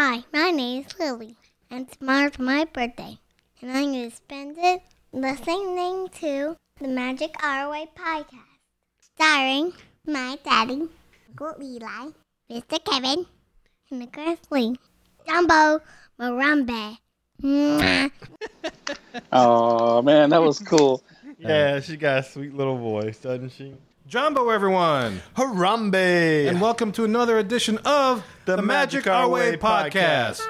Hi, my name is Lily, and tomorrow's my birthday, and I'm going to spend it listening to the Magic Our Way podcast, starring my daddy, Uncle Eli, Mr. Kevin, and Nicholas Lee, Jumbo Marambe. Oh man, that was cool. Yeah, she got a sweet little voice, doesn't she? Jumbo, everyone, Harambe! and welcome to another edition of the, Magic Our Way podcast.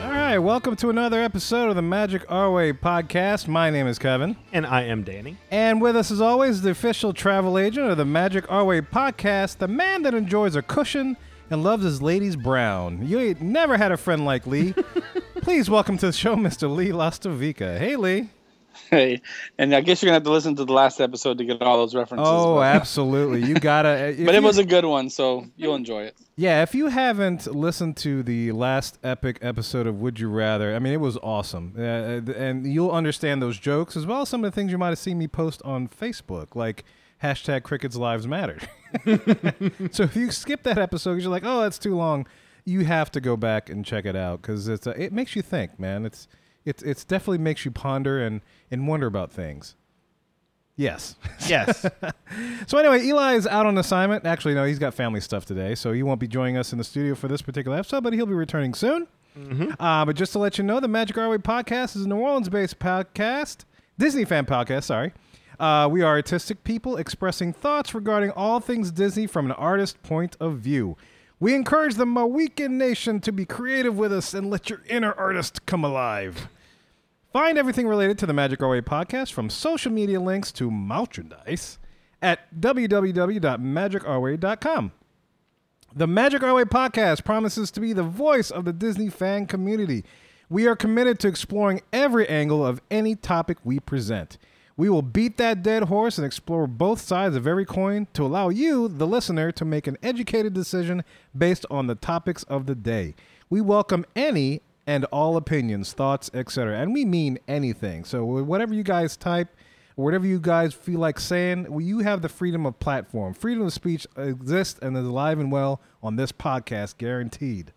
All right, welcome to another episode of the Magic Our Way podcast. My name is Kevin. and I am Danny. And with us, as always, the official travel agent of the Magic Our Way podcast, the man that enjoys a cushion and loves his ladies brown. You ain't never had a friend like Lee. Please welcome to the show, Mr. Lee Lastovica. Hey, Lee. Hey, and I guess you're gonna have to listen to the last episode to get all those references. Oh, but, absolutely. You gotta. but it you- was a good one, so you'll enjoy it. Yeah, if you haven't listened to the last epic episode of Would You Rather, I mean, it was awesome. Uh, and you'll understand those jokes as well as some of the things you might have seen me post on Facebook, like hashtag Crickets Lives Matter. so if you skip that episode because you're like, oh, that's too long, you have to go back and check it out because it's uh, it makes you think, man. It's it's it's definitely makes you ponder and and wonder about things. Yes. Yes. So anyway, Eli is out on assignment. Actually, no, he's got family stuff today, so he won't be joining us in the studio for this particular episode, but he'll be returning soon. Uh, but just to let you know, the Magic Our Way podcast is a New Orleans-based podcast, Disney fan podcast. Sorry, uh, we are artistic people expressing thoughts regarding all things Disney from an artist point of view. We encourage the Mohican Nation to be creative with us and let your inner artist come alive. Find everything related to the Magic Our Way podcast from social media links to merchandise at www.magicourway.com. The Magic Our Way podcast promises to be the voice of the Disney fan community. We are committed to exploring every angle of any topic we present. We will beat that dead horse and explore both sides of every coin to allow you, the listener, to make an educated decision based on the topics of the day. We welcome any and all opinions, thoughts, etc. And we mean anything. So whatever you guys type, whatever you guys feel like saying, well, you have the freedom of platform. Freedom of speech exists and is alive and well on this podcast, guaranteed.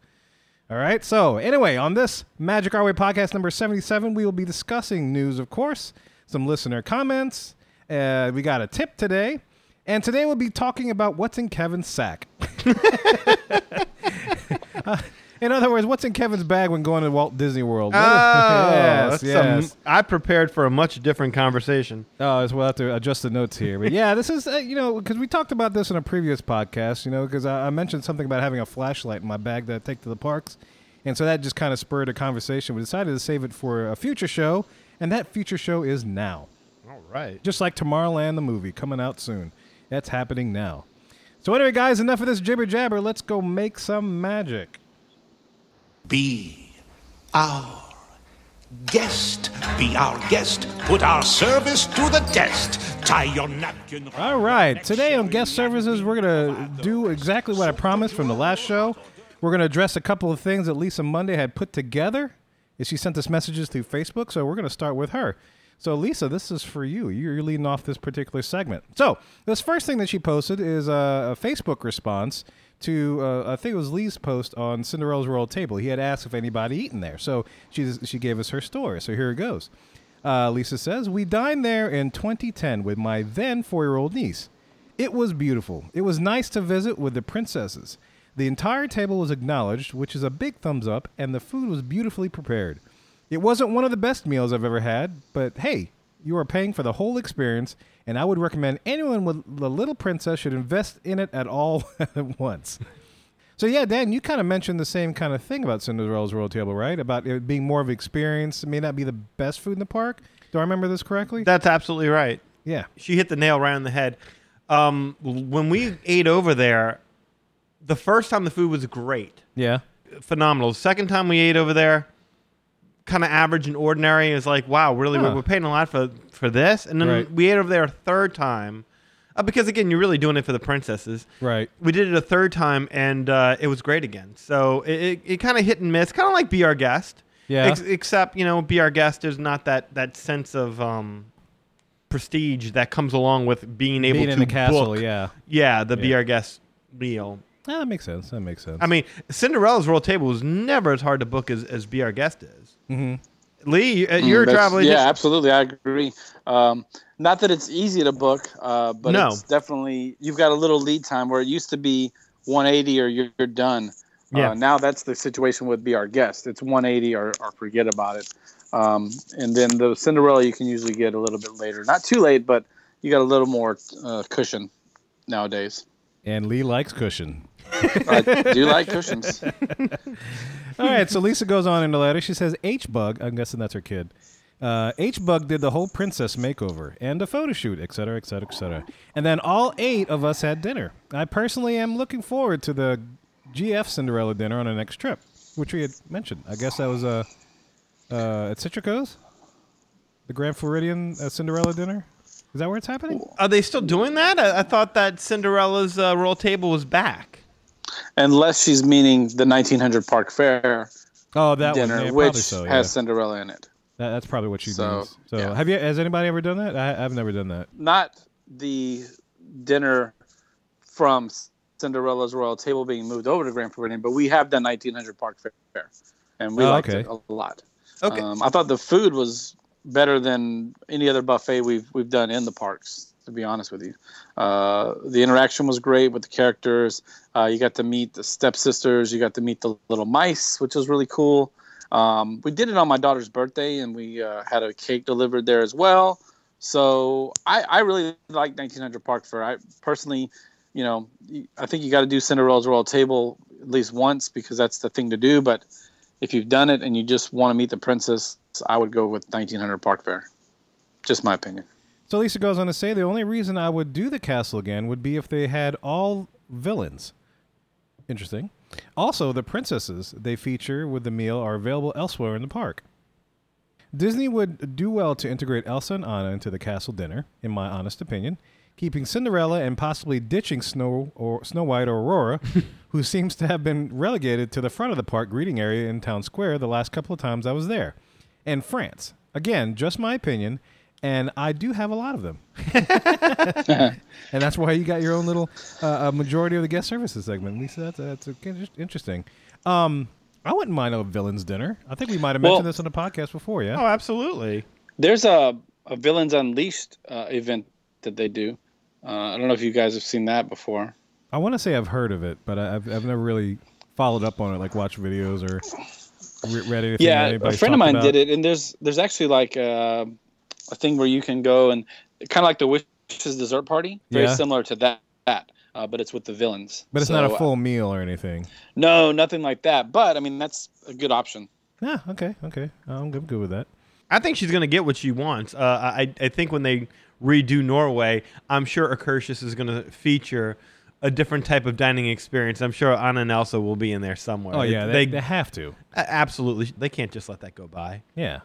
All right. So, anyway, on this Magic Our Way podcast number 77, we will be discussing news, of course, some listener comments. Uh, we got a tip today. And today we'll be talking about what's in Kevin's sack. Uh, in other words, what's in Kevin's bag when going to Walt Disney World? oh, yes, yes. some- I prepared for a much different conversation. Oh, as we'll have to adjust the notes here. But yeah, this is, uh, you know, because we talked about this in a previous podcast, you know, because I, I mentioned something about having a flashlight in my bag that I take to the parks. And so that just kind of spurred a conversation. We decided to save it for a future show, and that future show is now. All right. Just like Tomorrowland, the movie, coming out soon. That's happening now. So, anyway, guys, enough of this jibber jabber. Let's go make some magic. Be our guest. Be our guest. Put our service to the test. Tie your napkin. All right. Today on guest services, we're going to do exactly what I promised from the last show. We're going to address a couple of things that Lisa Monday had put together. And She sent us messages through Facebook, so we're going to start with her. So, Lisa, this is for you. You're leading off this particular segment. So, this first thing that she posted is a, a Facebook response to, uh, I think it was Lee's post on Cinderella's Royal Table. He had asked if anybody eaten there. So, she, she gave us her story. So, here it goes. Uh, Lisa says, We dined there in 2010 with my then four year old niece. It was beautiful. It was nice to visit with the princesses. The entire table was acknowledged, which is a big thumbs up, and the food was beautifully prepared. It wasn't one of the best meals I've ever had, but hey, you are paying for the whole experience, and I would recommend anyone with The Little Princess should invest in it at all at once. So yeah, Dan, you kind of mentioned the same kind of thing about Cinderella's Royal Table, right? About it being more of an experience. It may not be the best food in the park. Do I remember this correctly? That's absolutely right. yeah. She hit the nail right on the head. Um, when we ate over there, the first time the food was great, Yeah. phenomenal. Second time we ate over there, kind of average and ordinary. Is like, wow, really, Huh. we're, we're paying a lot for for this. And then Right. we ate over there a third time, uh, because again, you're really doing it for the princesses. Right. We did it a third time, and uh, it was great again. So it, it, it kind of hit and miss, kind of like Be Our Guest. Yeah. Ex- except you know, be our guest. There's not that that sense of um, prestige that comes along with being able Being to in the castle, book, yeah. yeah, the be Yeah. our guest meal. Ah, that makes sense. That makes sense. I mean, Cinderella's royal table was never as hard to book as, as be our guest is. Mm-hmm. Lee, uh, you're Mm, traveling. Yeah, absolutely. I agree. Um, not that it's easy to book, uh, but No. it's definitely you've got a little lead time where it used to be 180 or you're, you're done. Yeah. Uh, now that's the situation with Be Our Guest. It's 180 or, or forget about it. Um, and then the Cinderella you can usually get a little bit later. Not too late, but you got a little more uh, cushion nowadays. and Lee likes cushion. I do like cushions. All right, so Lisa goes on in the letter. She says H Bug, I'm guessing that's her kid. Uh, H Bug did the whole princess makeover and a photo shoot, et cetera, et cetera, et cetera. And then all eight of us had dinner. I personally am looking forward to the GF Cinderella dinner on our next trip, which we had mentioned. I guess that was uh, uh, at Citricos? The Grand Floridian uh, Cinderella dinner? Is that where it's happening? Are they still doing that? I, I thought that Cinderella's uh, royal table was back. Unless she's meaning the 1900 Park Fare Oh, that dinner, one. Which so, yeah. has Cinderella in it. That, that's probably what she So, means. So, yeah. have you? Has anybody ever done that? I, I've never done that. not the dinner from Cinderella's royal table being moved over to Grand Floridian, but we have done 1900 Park Fare, and we Oh, liked okay. it a lot. Okay. Um, I thought the food was better than any other buffet we've we've done in the parks. To be honest with you, uh, the interaction was great with the characters. Uh, you got to meet the stepsisters. You got to meet the little mice, which was really cool. Um, we did it on my daughter's birthday, and we uh, had a cake delivered there as well. So I, I really like 1900 Park Fare. I personally, you know, I think you got to do Cinderella's Royal Table at least once because that's the thing to do. But if you've done it and you just want to meet the princess, I would go with 1900 Park Fare. Just my opinion. So Lisa goes on to say the only reason I would do the castle again would be if they had all villains. Interesting. Also, the princesses they feature with the meal are available elsewhere in the park. Disney would do well to integrate Elsa and Anna into the castle dinner, in my honest opinion, keeping Cinderella and possibly ditching Snow or Snow White or Aurora, who seems to have been relegated to the front of the park greeting area in Town Square the last couple of times I was there. And France. Again, just my opinion, and I do have a lot of them. and that's why you got your own little uh, uh, majority of the guest services segment. Lisa, that's, that's uh, interesting. Um, I wouldn't mind a villains dinner. I think we might have mentioned Well- this on the podcast before, yeah? Oh, absolutely. There's a, a Villains Unleashed uh, event that they do. Uh, I don't know if you guys have seen that before. I want to say I've heard of it, but I- I've, I've never really followed up on it, like watched videos or read anything. yeah, that a friend of mine about. did it, and there's there's actually like a, a thing where you can go and kind of like the Wishes dessert party, very Yeah. similar to that, that uh, but it's with the villains. But it's not a full meal or anything. No, nothing like that. But I mean, that's a good option. Yeah, okay, okay. I'm good, good with that. I think she's going to get what she wants. Uh, I, I think when they redo Norway, I'm sure Akershus is going to feature a different type of dining experience. I'm sure Anna and Elsa will be in there somewhere. Oh, yeah, they, they have to. absolutely. They can't just let that go by. Yeah.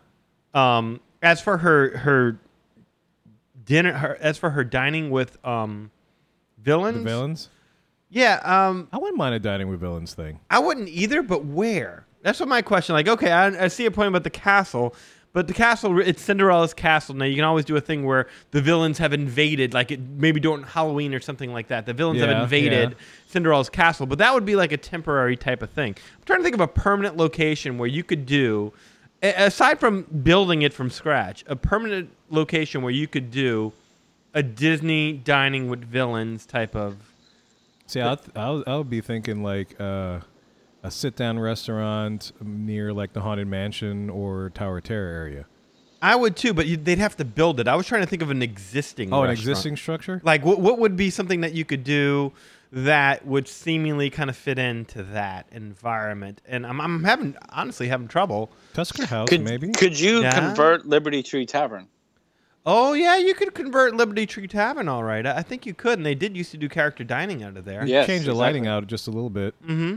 Um, as for her her dinner, her, as for her dining with um, villains, The villains? yeah, um, I wouldn't mind a dining with villains thing. I wouldn't either. But where? That's what my question. Like, okay, I, I see a point about the castle, but the castle it's Cinderella's castle. Now you can always do a thing where the villains have invaded, like it, maybe during Halloween or something like that. The villains Yeah, have invaded yeah. Cinderella's castle, but that would be like a temporary type of thing. I'm trying to think of a permanent location where you could do, aside from building it from scratch, a permanent location where you could do a Disney dining with villains type of. See, I'll, I'll, I'll be thinking like uh, a sit down restaurant near like the Haunted Mansion or Tower of Terror area. I would too, but you, they'd have to build it. I was trying to think of an existing. Oh, an existing structure? Like, what what would be something that you could do that would seemingly kind of fit into that environment? And I'm I'm having honestly having trouble. Tusker House, Could maybe? could you Yeah. convert Liberty Tree Tavern? Oh yeah, you could convert Liberty Tree Tavern, all right. I I think you could, and they did used to do character dining out of there. Yeah, Change the lighting out just a little bit. Mm-hmm.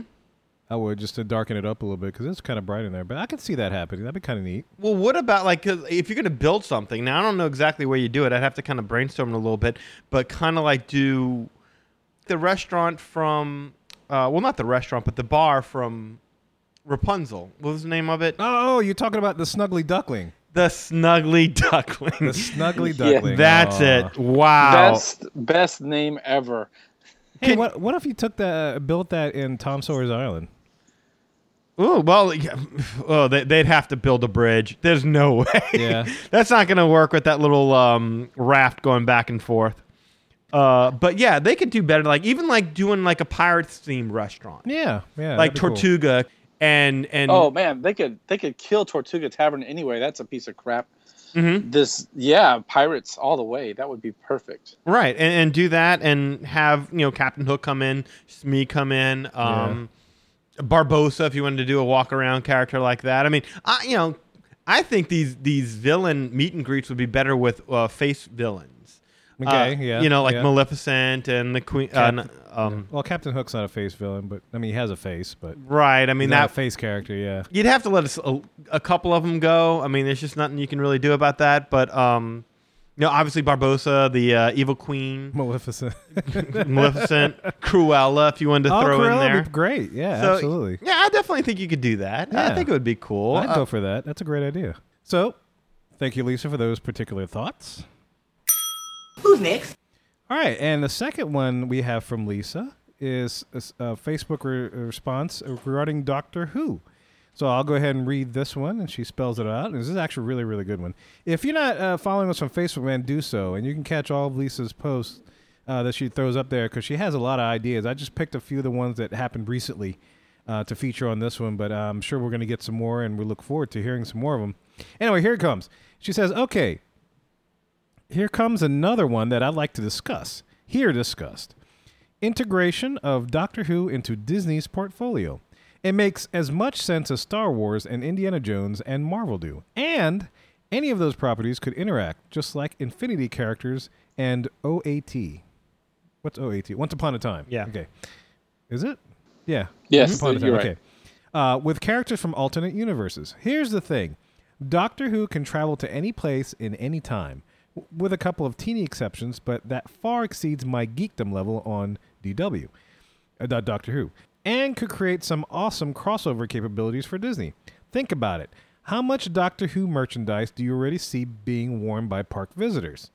I would just to darken it up a little bit because it's kind of bright in there. But I could see that happening. That'd be kind of neat. Well, what about like 'cause if you're going to build something? Now I don't know exactly where you do it. I'd have to kind of brainstorm it a little bit, but kind of like do the restaurant from, uh, well, not the restaurant, but the bar from Rapunzel. What was the name of it? Oh, you're talking about the Snuggly Duckling. The Snuggly Duckling. The Snuggly Yeah, Duckling. That's Aw. it. Wow. Best best name ever. Hey, what what if you took that, built that in Tom Sawyer's Island? Oh well, yeah, oh they, they'd have to build a bridge. There's no way. Yeah. that's not going to work with that little um, raft going back and forth. Uh, but yeah, they could do better. Like even like doing like a pirates themed restaurant, Yeah, yeah. like that'd cool. Tortuga, and and Oh man, they could they could kill Tortuga Tavern anyway. That's a piece of crap. Mhm. This yeah, pirates all the way. That would be perfect. right, and, and do that, and have you know Captain Hook come in, Smee come in, um, Barbossa if you wanted to do a walk around character like that. I mean, I you know, I think these these villain meet and greets would be better with uh, face villains. Okay, Uh, yeah. You know, like yeah. Maleficent and the Queen. Uh, Cap- n- um, Well, Captain Hook's not a face villain, but I mean he has a face, but Right. I mean not a that face character. Yeah. you'd have to let us a, a couple of them go. I mean, there's just nothing you can really do about that. But um, you know, obviously Barbossa, the uh, evil queen, Maleficent. Maleficent, Cruella, if you wanted to oh, throw in Cruella would there. great. Yeah, So, absolutely. Yeah, I definitely think you could do that. I think it would be cool. I'd Uh, go for that. That's a great idea. So, thank you, Lisa, for those particular thoughts. Who's next? All right, and the second one we have from Lisa is a Facebook re- response regarding Doctor Who. So I'll go ahead and read this one, and she spells it out. And this is actually a really, really good one. If you're not uh, following us on Facebook, man, do so, and you can catch all of Lisa's posts uh, that she throws up there because she has a lot of ideas. I just picked a few of the ones that happened recently uh, to feature on this one, but I'm sure we're going to get some more, and we look forward to hearing some more of them. Anyway, here it comes. She says, "Okay, here comes another one that I'd like to discuss. Here discussed. Integration of Doctor Who into Disney's portfolio. It makes as much sense as Star Wars and Indiana Jones and Marvel do. And any of those properties could interact, just like Infinity characters and OAT. What's OAT? Once Upon a Time. Yeah. Okay. Is it? Yeah. Yes, Once Upon a Time. you're right. Okay. Uh, with characters from alternate universes. Here's the thing Doctor Who can travel to any place in any time, w- with a couple of teeny exceptions, but that far exceeds my geekdom level on DW, uh, Doctor Who, and could create some awesome crossover capabilities for Disney. Think about it. How much Doctor Who merchandise do you already see being worn by park visitors?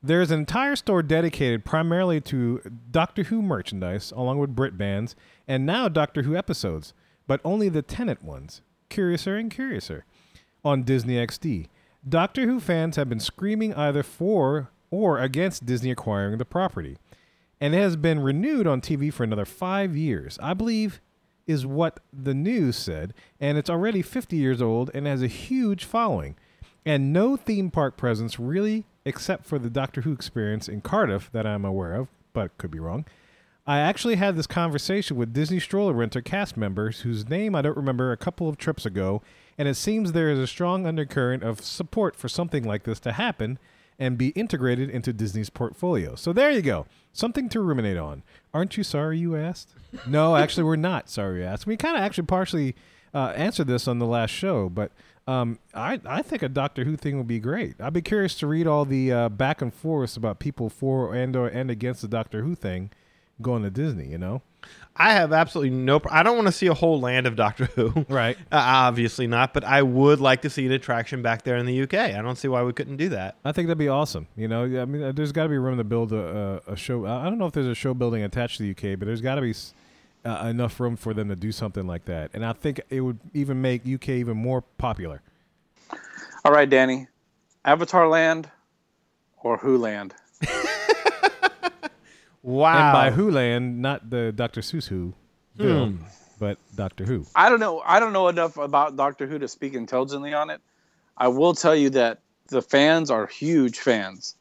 There's an entire store dedicated primarily to Doctor Who merchandise, along with Brit bands, and now Doctor Who episodes, but only the Tennant ones. Curiouser and curiouser. On Disney XD, Doctor Who fans have been screaming either for or against Disney acquiring the property, and it has been renewed on TV for another five years. I believe is what the news said, and it's already 50 years old and has a huge following. And no theme park presence really, except for the Doctor Who experience in Cardiff that I'm aware of, but could be wrong. I actually had this conversation with Disney Stroller Renter cast members whose name I don't remember a couple of trips ago, and it seems there is a strong undercurrent of support for something like this to happen and be integrated into Disney's portfolio. So there you go. Something to ruminate on. Aren't you sorry you asked? no, actually, we're not sorry you asked. We kind of actually partially uh, answered this on the last show, but um, I, I think a Doctor Who thing would be great. I'd be curious to read all the uh, back and forths about people for and or and against the Doctor Who thing going to Disney. You know, I have absolutely no. Pr- I don't want to see a whole land of Doctor Who. Right. Uh, obviously not. But I would like to see an attraction back there in the UK. I don't see why we couldn't do that. I think that'd be awesome. You know, I mean, uh, there's got to be room to build a, a, a show. I I don't know if there's a show building attached to the UK, but there's got to be uh, enough room for them to do something like that. And I think it would even make UK even more popular. All right, Danny. Avatar Land or Who Land? Wow. And by Who Land, not the Dr. Seuss Who hmm. film, but Doctor Who. I don't know. I don't know enough about Doctor Who to speak intelligently on it. I will tell you that the fans are huge fans.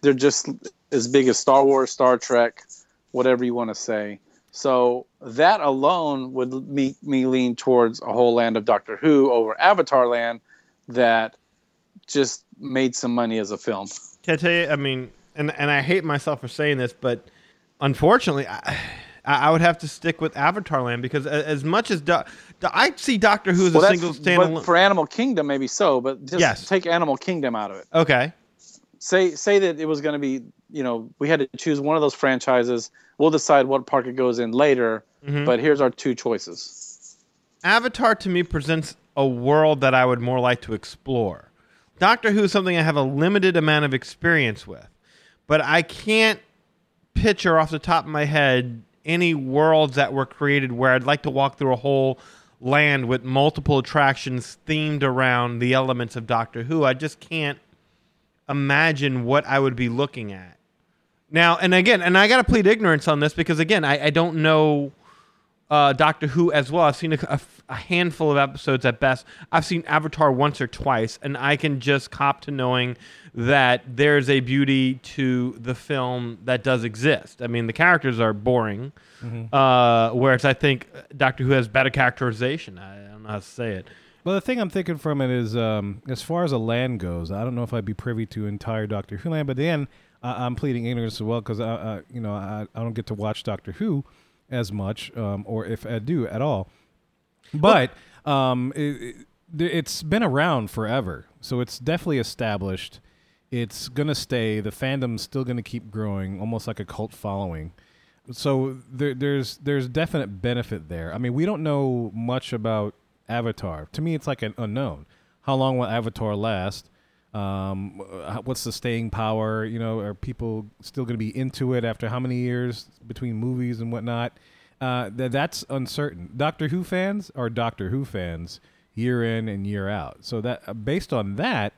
They're just as big as Star Wars, Star Trek, whatever you want to say. So that alone would make me lean towards a whole land of Doctor Who over Avatar Land that just made some money as a film. Can I tell you? I mean, and and I hate myself for saying this, but unfortunately, I, I would have to stick with Avatar Land because as much as Do- I see Doctor Who as Well, a single standalone. for Animal Kingdom, maybe so, but just Yes. take Animal Kingdom out of it. okay. say say that it was going to be you know we had to choose one of those franchises we'll decide what park it goes in later Mhm. but here's our two choices Avatar to me presents a world that I would more like to explore. Doctor Who is something I have a limited amount of experience with, but I can't picture off the top of my head any worlds that were created where I'd like to walk through a whole land with multiple attractions themed around the elements of Doctor Who. I just can't imagine what I would be looking at. Now, and again, and I got to plead ignorance on this because, again, I, I don't know uh, Doctor Who as well. I've seen a, a, a handful of episodes at best. I've seen Avatar once or twice, and I can just cop to knowing that there's a beauty to the film that does exist. I mean, the characters are boring, uh, whereas I think Doctor Who has better characterization. I don't know how to say it. Well, the thing I'm thinking from it is, um, as far as a land goes, I don't know if I'd be privy to entire Doctor Who land, but then uh, I'm pleading ignorance as well because I, uh, you know, I, I don't get to watch Doctor Who as much, um, or if I do at all. But um, it, it, it's been around forever, so it's definitely established. It's gonna stay. The fandom's still gonna keep growing, almost like a cult following. So there, there's there's definite benefit there. I mean, we don't know much about Avatar. To me, it's like an unknown. How long will Avatar last? Um, what's the staying power? You know, are people still going to be into it after how many years between movies and whatnot? Uh, th- that's uncertain. Doctor Who fans are Doctor Who fans year in and year out. So that uh, based on that,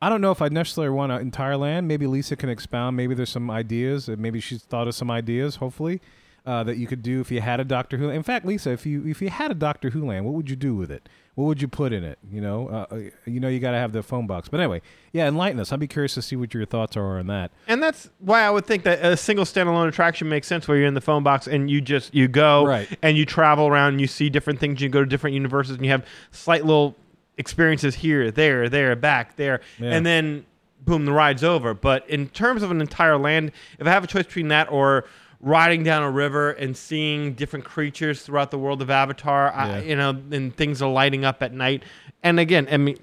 I don't know if I necessarily want an entire land. Maybe Lisa can expound. Maybe there's some ideas. Maybe she's thought of some ideas. Hopefully, uh, that you could do if you had a Doctor Who. In fact, Lisa, if you if you had a Doctor Who land, what would you do with it? What would you put in it? You know, uh, uh, you know, you got to have the phone box. But anyway, yeah, enlighten us. I'd be curious to see what your thoughts are on that. And that's why I would think that a single standalone attraction makes sense where you're in the phone box and you just you go Right. and you travel around and you see different things, you go to different universes and you have slight little experiences here, there, there, back, there. Yeah. And then boom, the ride's over. But in terms of an entire land, if I have a choice between that or riding down a river and seeing different creatures throughout the world of Avatar, I, you know, and things are lighting up at night. And again, I mean,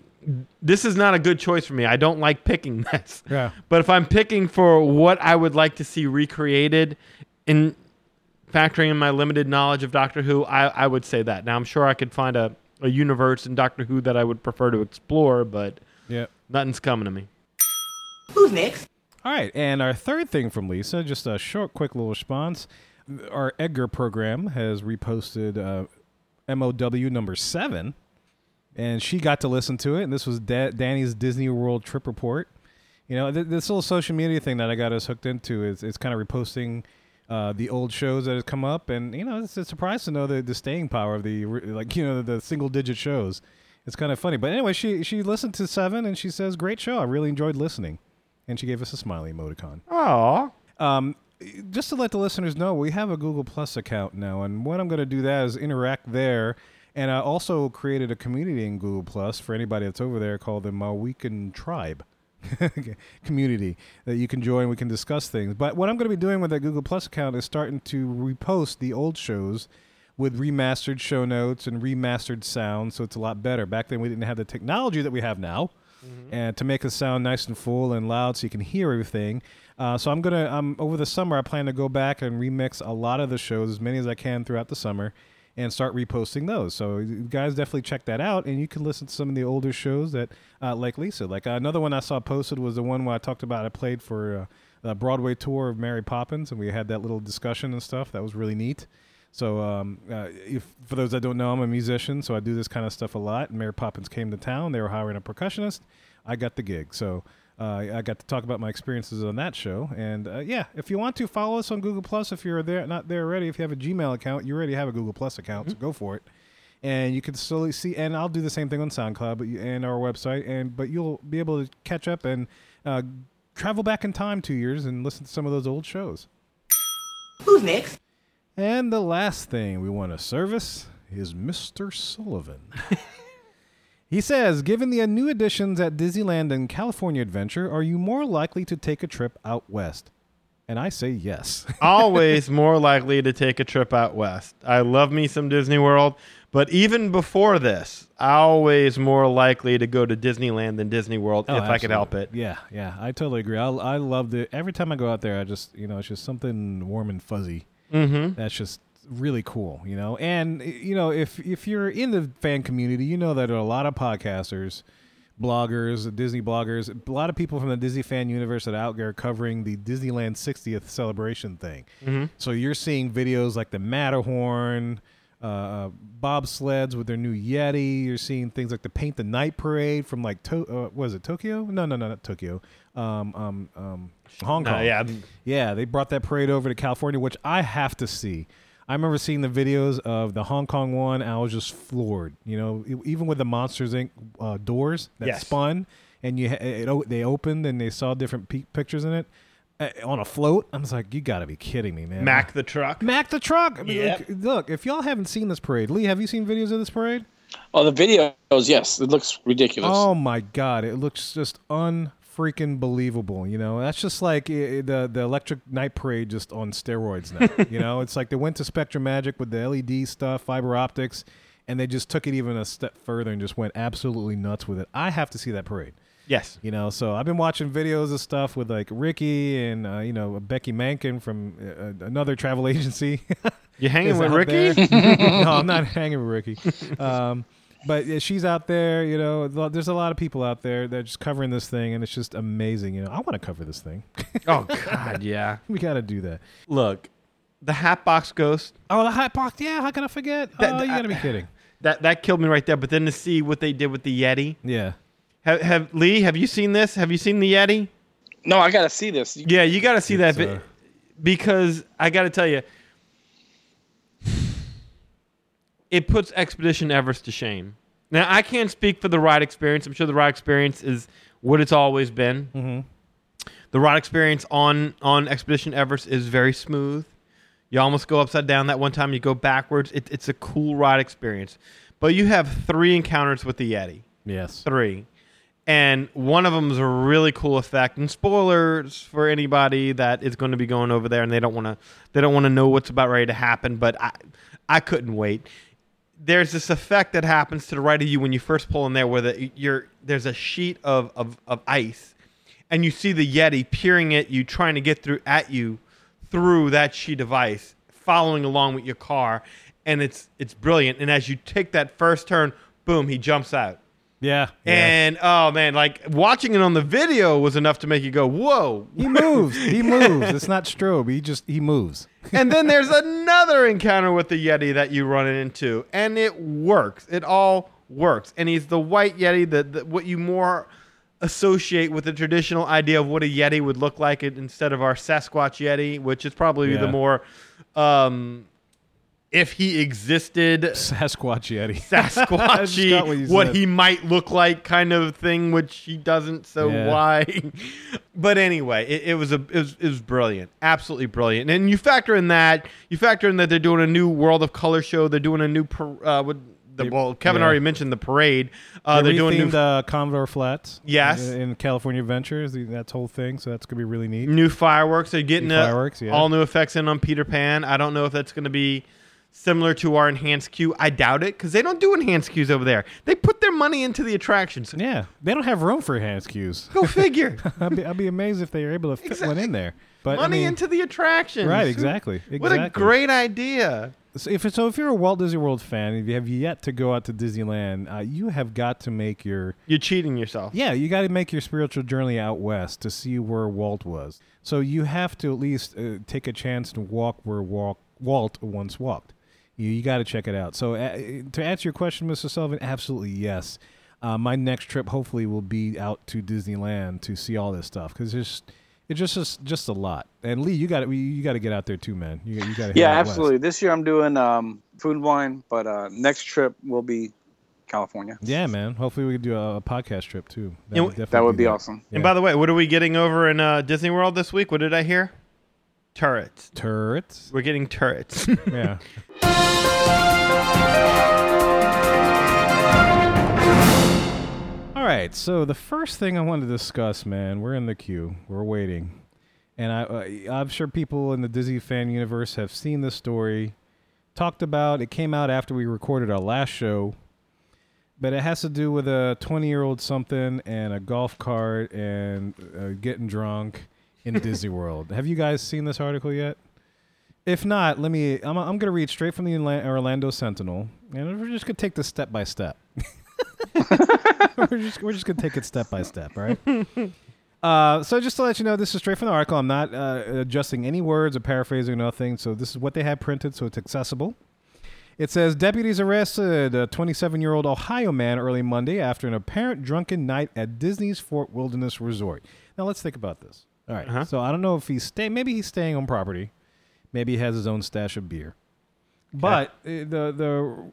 this is not a good choice for me. I don't like picking this. Yeah. But if I'm picking for what I would like to see recreated in factoring in my limited knowledge of Doctor Who, I, I would say that. Now, I'm sure I could find a, a universe in Doctor Who that I would prefer to explore, but Yeah. nothing's coming to me. Who's next? All right, and our third thing from Lisa, just a short, quick little response. Our Edgar program has reposted uh, MOW number seven, and she got to listen to it. And this was da- Danny's Disney World trip report. You know, th- this little social media thing that I got us hooked into is it's kind of reposting uh, the old shows that have come up, and you know, it's a surprise to know the the staying power of the like you know the single digit shows. It's kind of funny, but anyway, she she listened to seven and she says, "Great show! I really enjoyed listening." and she gave us a smiley emoticon. Aw. Um, just to let the listeners know, we have a Google Plus account now, and what I'm going to do that is interact there. And I also created a community in Google Plus for anybody that's over there called the Maweekan Tribe community that you can join. We can discuss things. But what I'm going to be doing with that Google Plus account is starting to repost the old shows with remastered show notes and remastered sound, so it's a lot better. Back then, we didn't have the technology that we have now and to make the sound nice and full and loud so you can hear everything. Uh, so I'm gonna um, over the summer I plan to go back and remix a lot of the shows as many as I can throughout the summer and start reposting those. So you guys definitely check that out and you can listen to some of the older shows that uh, like Lisa. Like uh, another one I saw posted was the one where I talked about I played for uh, a Broadway tour of Mary Poppins and we had that little discussion and stuff. That was really neat. So, um, uh, if for those that don't know, I'm a musician, so I do this kind of stuff a lot. Mary Poppins came to town; they were hiring a percussionist. I got the gig, so uh, I got to talk about my experiences on that show. And uh, yeah, if you want to follow us on Google Plus, if you're there not there already, if you have a Gmail account, you already have a Google Plus account, so go for it. And you can slowly see, and I'll do the same thing on SoundCloud, but you, and our website, and but you'll be able to catch up and uh, travel back in time two years and listen to some of those old shows. Who's next? And the last thing we want to service is Mr. Sullivan. he says, given the new additions at Disneyland and California Adventure, are you more likely to take a trip out west? And I say yes. Always more likely to take a trip out west. I love me some Disney World, but even before this, always more likely to go to Disneyland than Disney World Oh, if I could help it. Yeah, yeah, I totally agree. I, I loved it. Every time I go out there, I just, you know, it's just something warm and fuzzy. Mm-hmm. That's just really cool, you know. And you know, if if you're in the fan community, you know that there are a lot of podcasters, bloggers, Disney bloggers, a lot of people from the Disney fan universe that are out there covering the Disneyland 60th celebration thing. So you're seeing videos like the Matterhorn, uh, uh, bobsleds with their new Yeti. You're seeing things like the Paint the Night parade from like to- uh, was it Tokyo? No, no, no, not Tokyo. Um, um, um, Hong Kong. Uh, yeah. Yeah, they brought that parade over to California, which I have to see. I remember seeing the videos of the Hong Kong one. I was just floored. You know, even with the Monsters Inc. Uh, doors that Yes. spun and you ha- it, they opened and they saw different pe- pictures in it uh, on a float. I was like, you got to be kidding me, man. Mack the truck. Mack the truck. I mean, Yep. like, look, if y'all haven't seen this parade, Lee, have you seen videos of this parade? Oh, the videos, yes, it looks ridiculous. Oh my god, it looks just unfreaking believable. You know, that's just like eh, the the Electric Night Parade just on steroids now. you know, it's like they went to SpectroMagic with the LED stuff, fiber optics, and they just took it even a step further and just went absolutely nuts with it. I have to see that parade. Yes. You know, so I've been watching videos of stuff with like Ricky and uh, you know Becky Mankin from uh, another travel agency. You hanging with Ricky? no, I'm not hanging with Ricky. Um, but yeah, she's out there. You know, there's a lot of people out there that are just covering this thing, and it's just amazing. You know, I want to cover this thing. oh God, yeah. we got to do that. Look, the Hatbox Ghost. Oh, the hot box. Yeah, how can I forget? That- oh, you that- got to be kidding. That that killed me right there. But then to see what they did with the Yeti. Yeah. Have, have Lee? Have you seen this? Have you seen the Yeti? No, I gotta see this. Yeah, you got to see that It's, vi- uh, because I got to tell you, it puts Expedition Everest to shame. Now I can't speak for the ride experience. I'm sure the ride experience is what it's always been. Mm-hmm. The ride experience on on Expedition Everest is very smooth. You almost go upside down that one time. You go backwards. It, it's a cool ride experience. But you have three encounters with the Yeti Yes. three, and one of them is a really cool effect. And spoilers for anybody that is going to be going over there and they don't want to they don't want to know what's about ready to happen. But I I couldn't wait. There's this effect that happens to the right of you when you first pull in there, where the, you're there's a sheet of, of of ice, and you see the Yeti peering at you, trying to get through at you through that sheet of ice, following along with your car, and it's it's brilliant. And as you take that first turn, boom, he jumps out. Yeah. yeah. And oh man, like watching it on the video was enough to make you go, "Whoa!" he moves. He moves. It's not strobe. He just he moves. and then there's another encounter with the Yeti that you run into, and it works. It all works. And he's the white Yeti, that that what you more associate with the traditional idea of what a Yeti would look like instead of our Sasquatch Yeti, which is probably Yeah. the more, um, if he existed, Sasquatch Yeti. Sasquatchy, what what, he might look like, kind of thing, which he doesn't. So Yeah. why? but anyway, it, it was a it was, it was brilliant, absolutely brilliant. And you factor in that you factor in that they're doing a new World of Color show. They're doing a new par- uh, with the, well, Kevin yeah. already mentioned the parade. Uh, they they're doing new rethemed, uh, Condor Flats. Yes. In, in California Adventures, the, that whole thing. So that's gonna be really neat. new fireworks. They're getting New fireworks, yeah. all new effects in on Peter Pan. I don't know if that's going to be similar to our enhanced queue. I doubt it because they don't do enhanced queues over there. They put their money into the attractions. Yeah, they don't have room for enhanced queues. Go figure. I'd be, I'd be amazed if they were able to fit one in there. But money I mean, into the attractions. right, exactly, What a great idea. So if so, if you're a Walt Disney World fan, if you have yet to go out to Disneyland, uh, you have got to make your You're cheating yourself. yeah, you got to make your spiritual journey out west to see where Walt was. So you have to at least uh, take a chance to walk where Walt once walked. You, you got to check it out. So uh, to answer your question, Mr. Sullivan, absolutely yes. Uh, my next trip hopefully will be out to Disneyland to see all this stuff because it's it's just, just just a lot. And Lee, you got to you got to get out there too, man. You, you got to Yeah, absolutely. This year I'm doing um, food and wine, but uh, next trip will be California. Yeah, man. Hopefully we could do a, a podcast trip too. You know, would definitely That would be that. awesome. Yeah. And by the way, what are we getting over in uh, Disney World this week? What did I hear? Turrets. turrets. We're getting turrets. Yeah. All right. So the first thing I want to discuss, man, we're in the queue. We're waiting, and I, I'm sure people in the Disney fan universe have seen this story, talked about. It came out after we recorded our last show, but it has to do with a 20 year old something and a golf cart and uh, getting drunk in Disney World. Have you guys seen this article yet? If not, let me. I'm, I'm going to read straight from the Orlando Sentinel, and we're just going to take this step by step. we're just we're just going to take it step by step, right? Uh, so just to let you know, this is straight from the article. I'm not uh, adjusting any words or paraphrasing nothing. So this is what they had printed, so it's accessible. It says deputies arrested a 27 year old Ohio man early Monday after an apparent drunken night at Disney's Fort Wilderness Resort. Now let's think about this. All right. Uh-huh. So I don't know if he's staying. Maybe he's staying on property. Maybe he has his own stash of beer. But uh, the the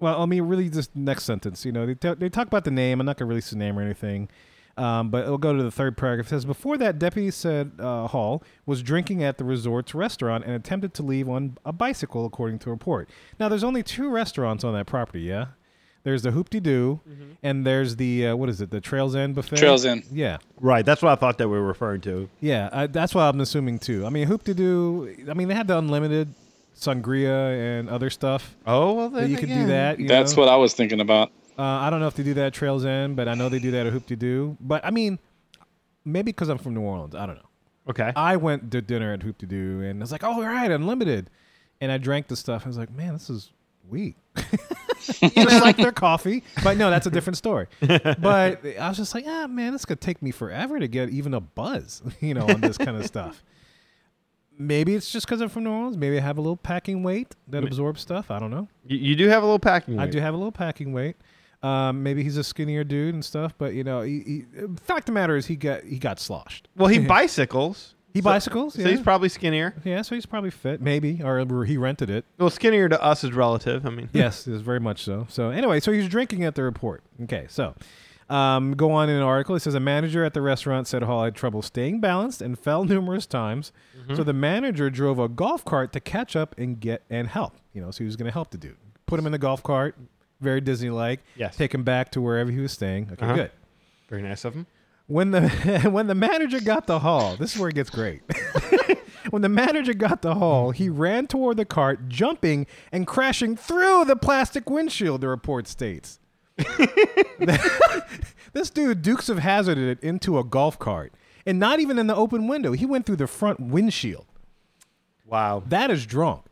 well, I mean, really, this next sentence. You know, they t- they talk about the name. I'm not gonna release the name or anything. Um, but it'll go to the third paragraph. It says before that, deputy said uh, Hall was drinking at the resort's restaurant and attempted to leave on a bicycle, according to a report. Now, there's only two restaurants on that property. Yeah, there's the Hoop De Doo, and there's the uh, what is it? The Trails End buffet. Trails End. Yeah, Right. That's what I thought that we were referring to. yeah. I, that's what I'm assuming too. I mean, Hoop De Doo. I mean, they had the unlimited sangria and other stuff. Oh well, that you could do that. you That's know? what I was thinking about. Uh, I don't know if they do that at Trails End, but I know they do that at Hoop De Doo. But I mean, maybe because I'm from New Orleans, I don't know. Okay. I went to dinner at Hoop De Doo, and I was like, "Oh, all right, unlimited," and I drank the stuff. I was like, "Man, this is weak." Just like their coffee, but no, that's a different story. But I was just like, "Ah, man, this could take me forever to get even a buzz, you know, on this kind of stuff." Maybe it's just because I'm from New Orleans. Maybe I have a little packing weight that absorbs stuff. I don't know. you, you do have a little packing. Weight. I do have a little packing weight. Um, maybe he's a skinnier dude and stuff, but you know, he, he, fact of the matter is he got he got sloshed. Well, he bicycles. He So- bicycles, So yeah. he's probably skinnier. Yeah, so he's probably fit, maybe, or he rented it. Well, skinnier to us is relative. I mean, yes, is very much so. So anyway, so he's drinking at the report. Okay, so um, go on in an article. It says a manager at the restaurant said Hall had trouble staying balanced and fell numerous times. Mm-hmm. So the manager drove a golf cart to catch up and get and help. You know, so he was going to help the dude. Put him in the golf cart, very Disney-like. Yes. Take him back to wherever he was staying. Okay, Uh-huh. good. very nice of him. When the when the manager got the haul, this is where it gets great. when the manager got the haul, he ran toward the cart, jumping and crashing through the plastic windshield. The report states. this dude Dukes of Hazarded it into a golf cart, and not even in the open window. He went through the front windshield. Wow. That is drunk.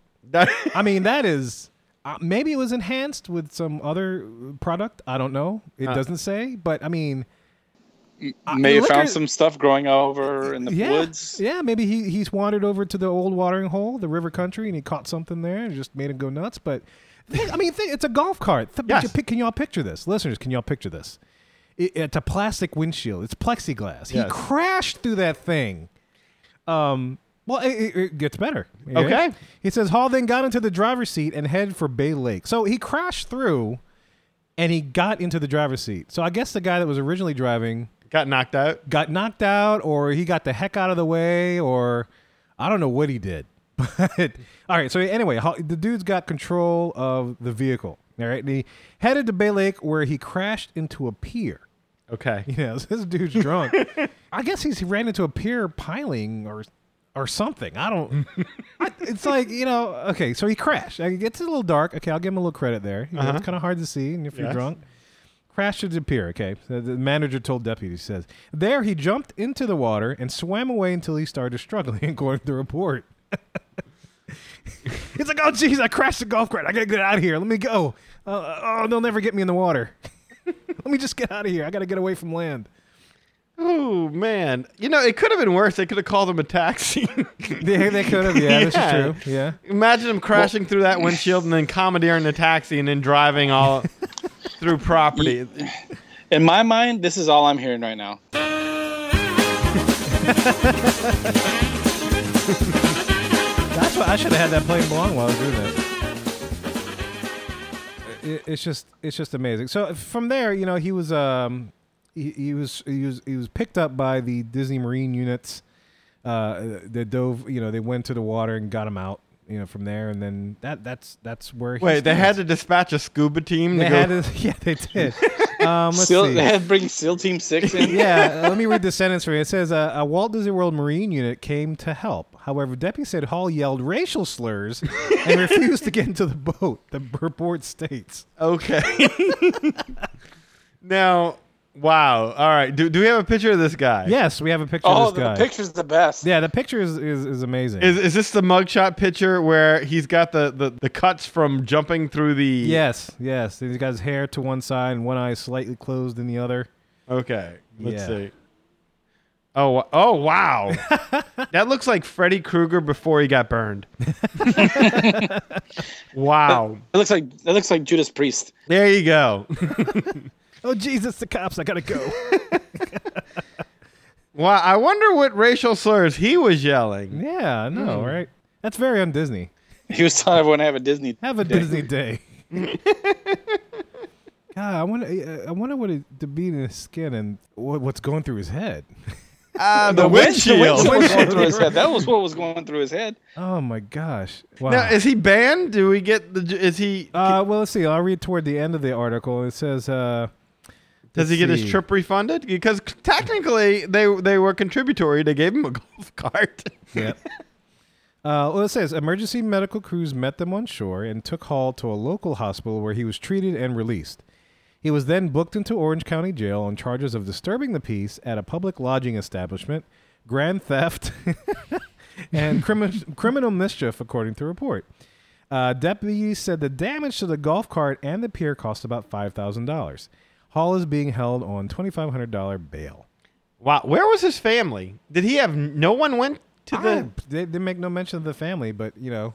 I mean, that is. Uh, maybe it was enhanced with some other product. I don't know. It Uh. doesn't say, but I mean. May have found at- some stuff growing over in the yeah, woods. Yeah, maybe he he's wandered over to the old watering hole, the river country, and he caught something there and just made him go nuts. But think, I mean, think, it's a golf cart. Yes. you Can y'all picture this, listeners? Can y'all picture this? It, it's a plastic windshield. It's plexiglass. He Yes. crashed through that thing. Um. Well, it, it- it gets better. Okay. He says Hall then got into the driver's seat and headed for Bay Lake. So he crashed through, and he got into the driver's seat. So I guess the guy that was originally driving Got knocked out. got knocked out or he got the heck out of the way or I don't know what he did. But all right, so anyway, the dude's got control of the vehicle. All right, and he headed to Bay Lake where he crashed into a pier. Okay. You know, this dude's drunk. I guess he's he ran into a pier piling or or something. I don't. I, it's like you know. Okay, so he crashed. It gets a little dark. Okay, I'll give him a little credit there. You know, Uh-huh. It's kind of hard to see, and if you're drunk, crashed into the pier. Okay, the manager told deputies says there he jumped into the water and swam away until he started struggling, according to the report. He's like, oh, jeez, I crashed the golf cart. I gotta get out of here. Let me go. Uh, oh, they'll never get me in the water. Let me just get out of here. I gotta get away from land. Oh man, you know it could have been worse. They could have called him a taxi. They, they could have. Yeah, this is true. Yeah. Imagine him crashing through that windshield and then commandeering the taxi and then driving all through property. In my mind, this is all I'm hearing right now. That's what I should have had that playing along while I was doing that. It, it's just it's just amazing. So from there, you know, he was um he, he was he was he was picked up by the Disney Marine units. Uh, they dove, you know, they went to the water and got him out. You know, from there, and then that that's that's where. He Wait, they had to dispatch a scuba team They to go. had to, yeah, they did. Um, let's Seal, see. they had to bring SEAL Team Six in. yeah, uh, let me read the sentence for you. It says uh, a Walt Disney World Marine unit came to help. However, deputy said Hall yelled racial slurs and refused to get into the boat. The report states. Okay. now, Wow. All right. Do, do we have a picture of this guy? Yes, we have a picture Oh, of the this guy. Oh, the picture's the best. Yeah, the picture is, is, is amazing. Is, is this the mugshot picture where he's got the, the, the cuts from jumping through the? yes, yes. He's got his hair to one side and one eye slightly closed in the other. Okay. Let's Yeah. see. Oh, oh wow. that looks like Freddy Krueger before he got burned. wow. It looks like it looks like Judas Priest. There you go. Oh Jesus, the cops! I gotta go. wow. I wonder what racial slurs he was yelling. yeah, I know, right? That's very on Disney. He was telling everyone to have a Disney. Have a Disney day. God, I wonder. I wonder what it to be in his skin and what, what's going through his head. Ah, the, The wind- the windshield. was going through his head. That was what was going through his head. Oh my gosh! Wow. Now, is he banned? Do we get the? Is he? uh, well, let's see. I'll read toward the end of the article. It says, uh, does he let's get his trip refunded? Because technically, they they were contributory. They gave him a golf cart. Yep. Uh, well, it says emergency medical crews met them on shore and took Hall to a local hospital where he was treated and released. He was then booked into Orange County Jail on charges of disturbing the peace at a public lodging establishment, grand theft, and crimi- criminal mischief, according to report. Uh, deputies said the damage to the golf cart and the pier cost about five thousand dollars. Hall is being held on twenty five hundred dollar bail. Wow, where was his family? Did he have no one went to the? Ah, they, they make no mention of the family, but you know,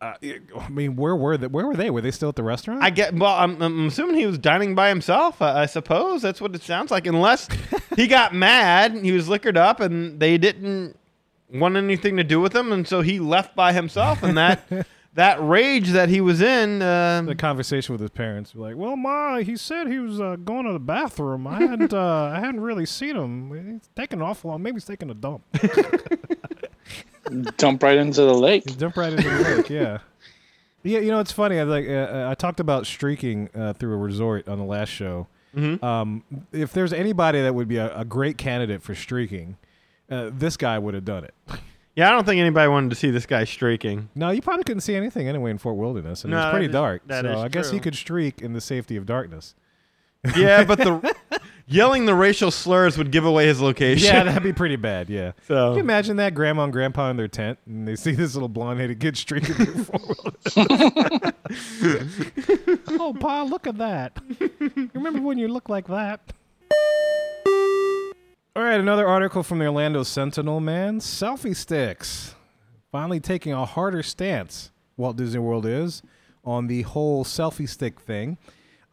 uh, I mean, where were they? Where were they? Were they still at the restaurant? I get. Well, I'm, I'm assuming he was dining by himself. I, I suppose that's what it sounds like. Unless he got mad, he was liquored up, and they didn't want anything to do with him, and so he left by himself. And that that rage that he was in. Uh, the conversation with his parents like, "Well, ma, he said he was uh, going to the bathroom. I hadn't, uh, I hadn't really seen him. He's taking awful long. Maybe he's taking a dump. Dump right into the lake. He jumped right into the lake. Yeah, yeah. You know, it's funny. I like, uh, I talked about streaking uh, through a resort on the last show. Um, if there's anybody that would be a, a great candidate for streaking, uh, this guy would have done it. Yeah, I don't think anybody wanted to see this guy streaking. No, you probably couldn't see anything anyway in Fort Wilderness, and it No, was pretty that is- dark. that so is I guess true. you could streak in the safety of darkness. Yeah, but the yelling the racial slurs would give away his location. Yeah, that'd be pretty bad. Yeah. So- Can you imagine that grandma and grandpa in their tent, and they see this little blonde-headed kid streaking through Fort Wilderness? oh, pa, look at that! Remember when you looked like that? All right, another article from the Orlando Sentinel. Man, selfie sticks finally taking a harder stance. Walt Disney World is on the whole selfie stick thing.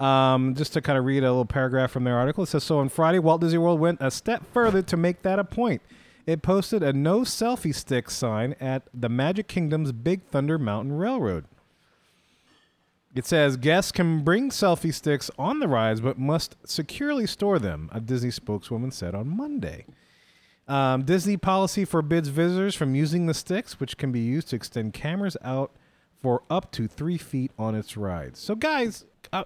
Um, just to kind of read a little paragraph from their article, it says so on Friday, Walt Disney World went a step further to make that a point. It posted a no selfie stick sign at the Magic Kingdom's Big Thunder Mountain Railroad. It says guests can bring selfie sticks on the rides, but must securely store them, a Disney spokeswoman said on Monday. Um, Disney policy forbids visitors from using the sticks, which can be used to extend cameras out for up to three feet on its rides. So, guys, uh,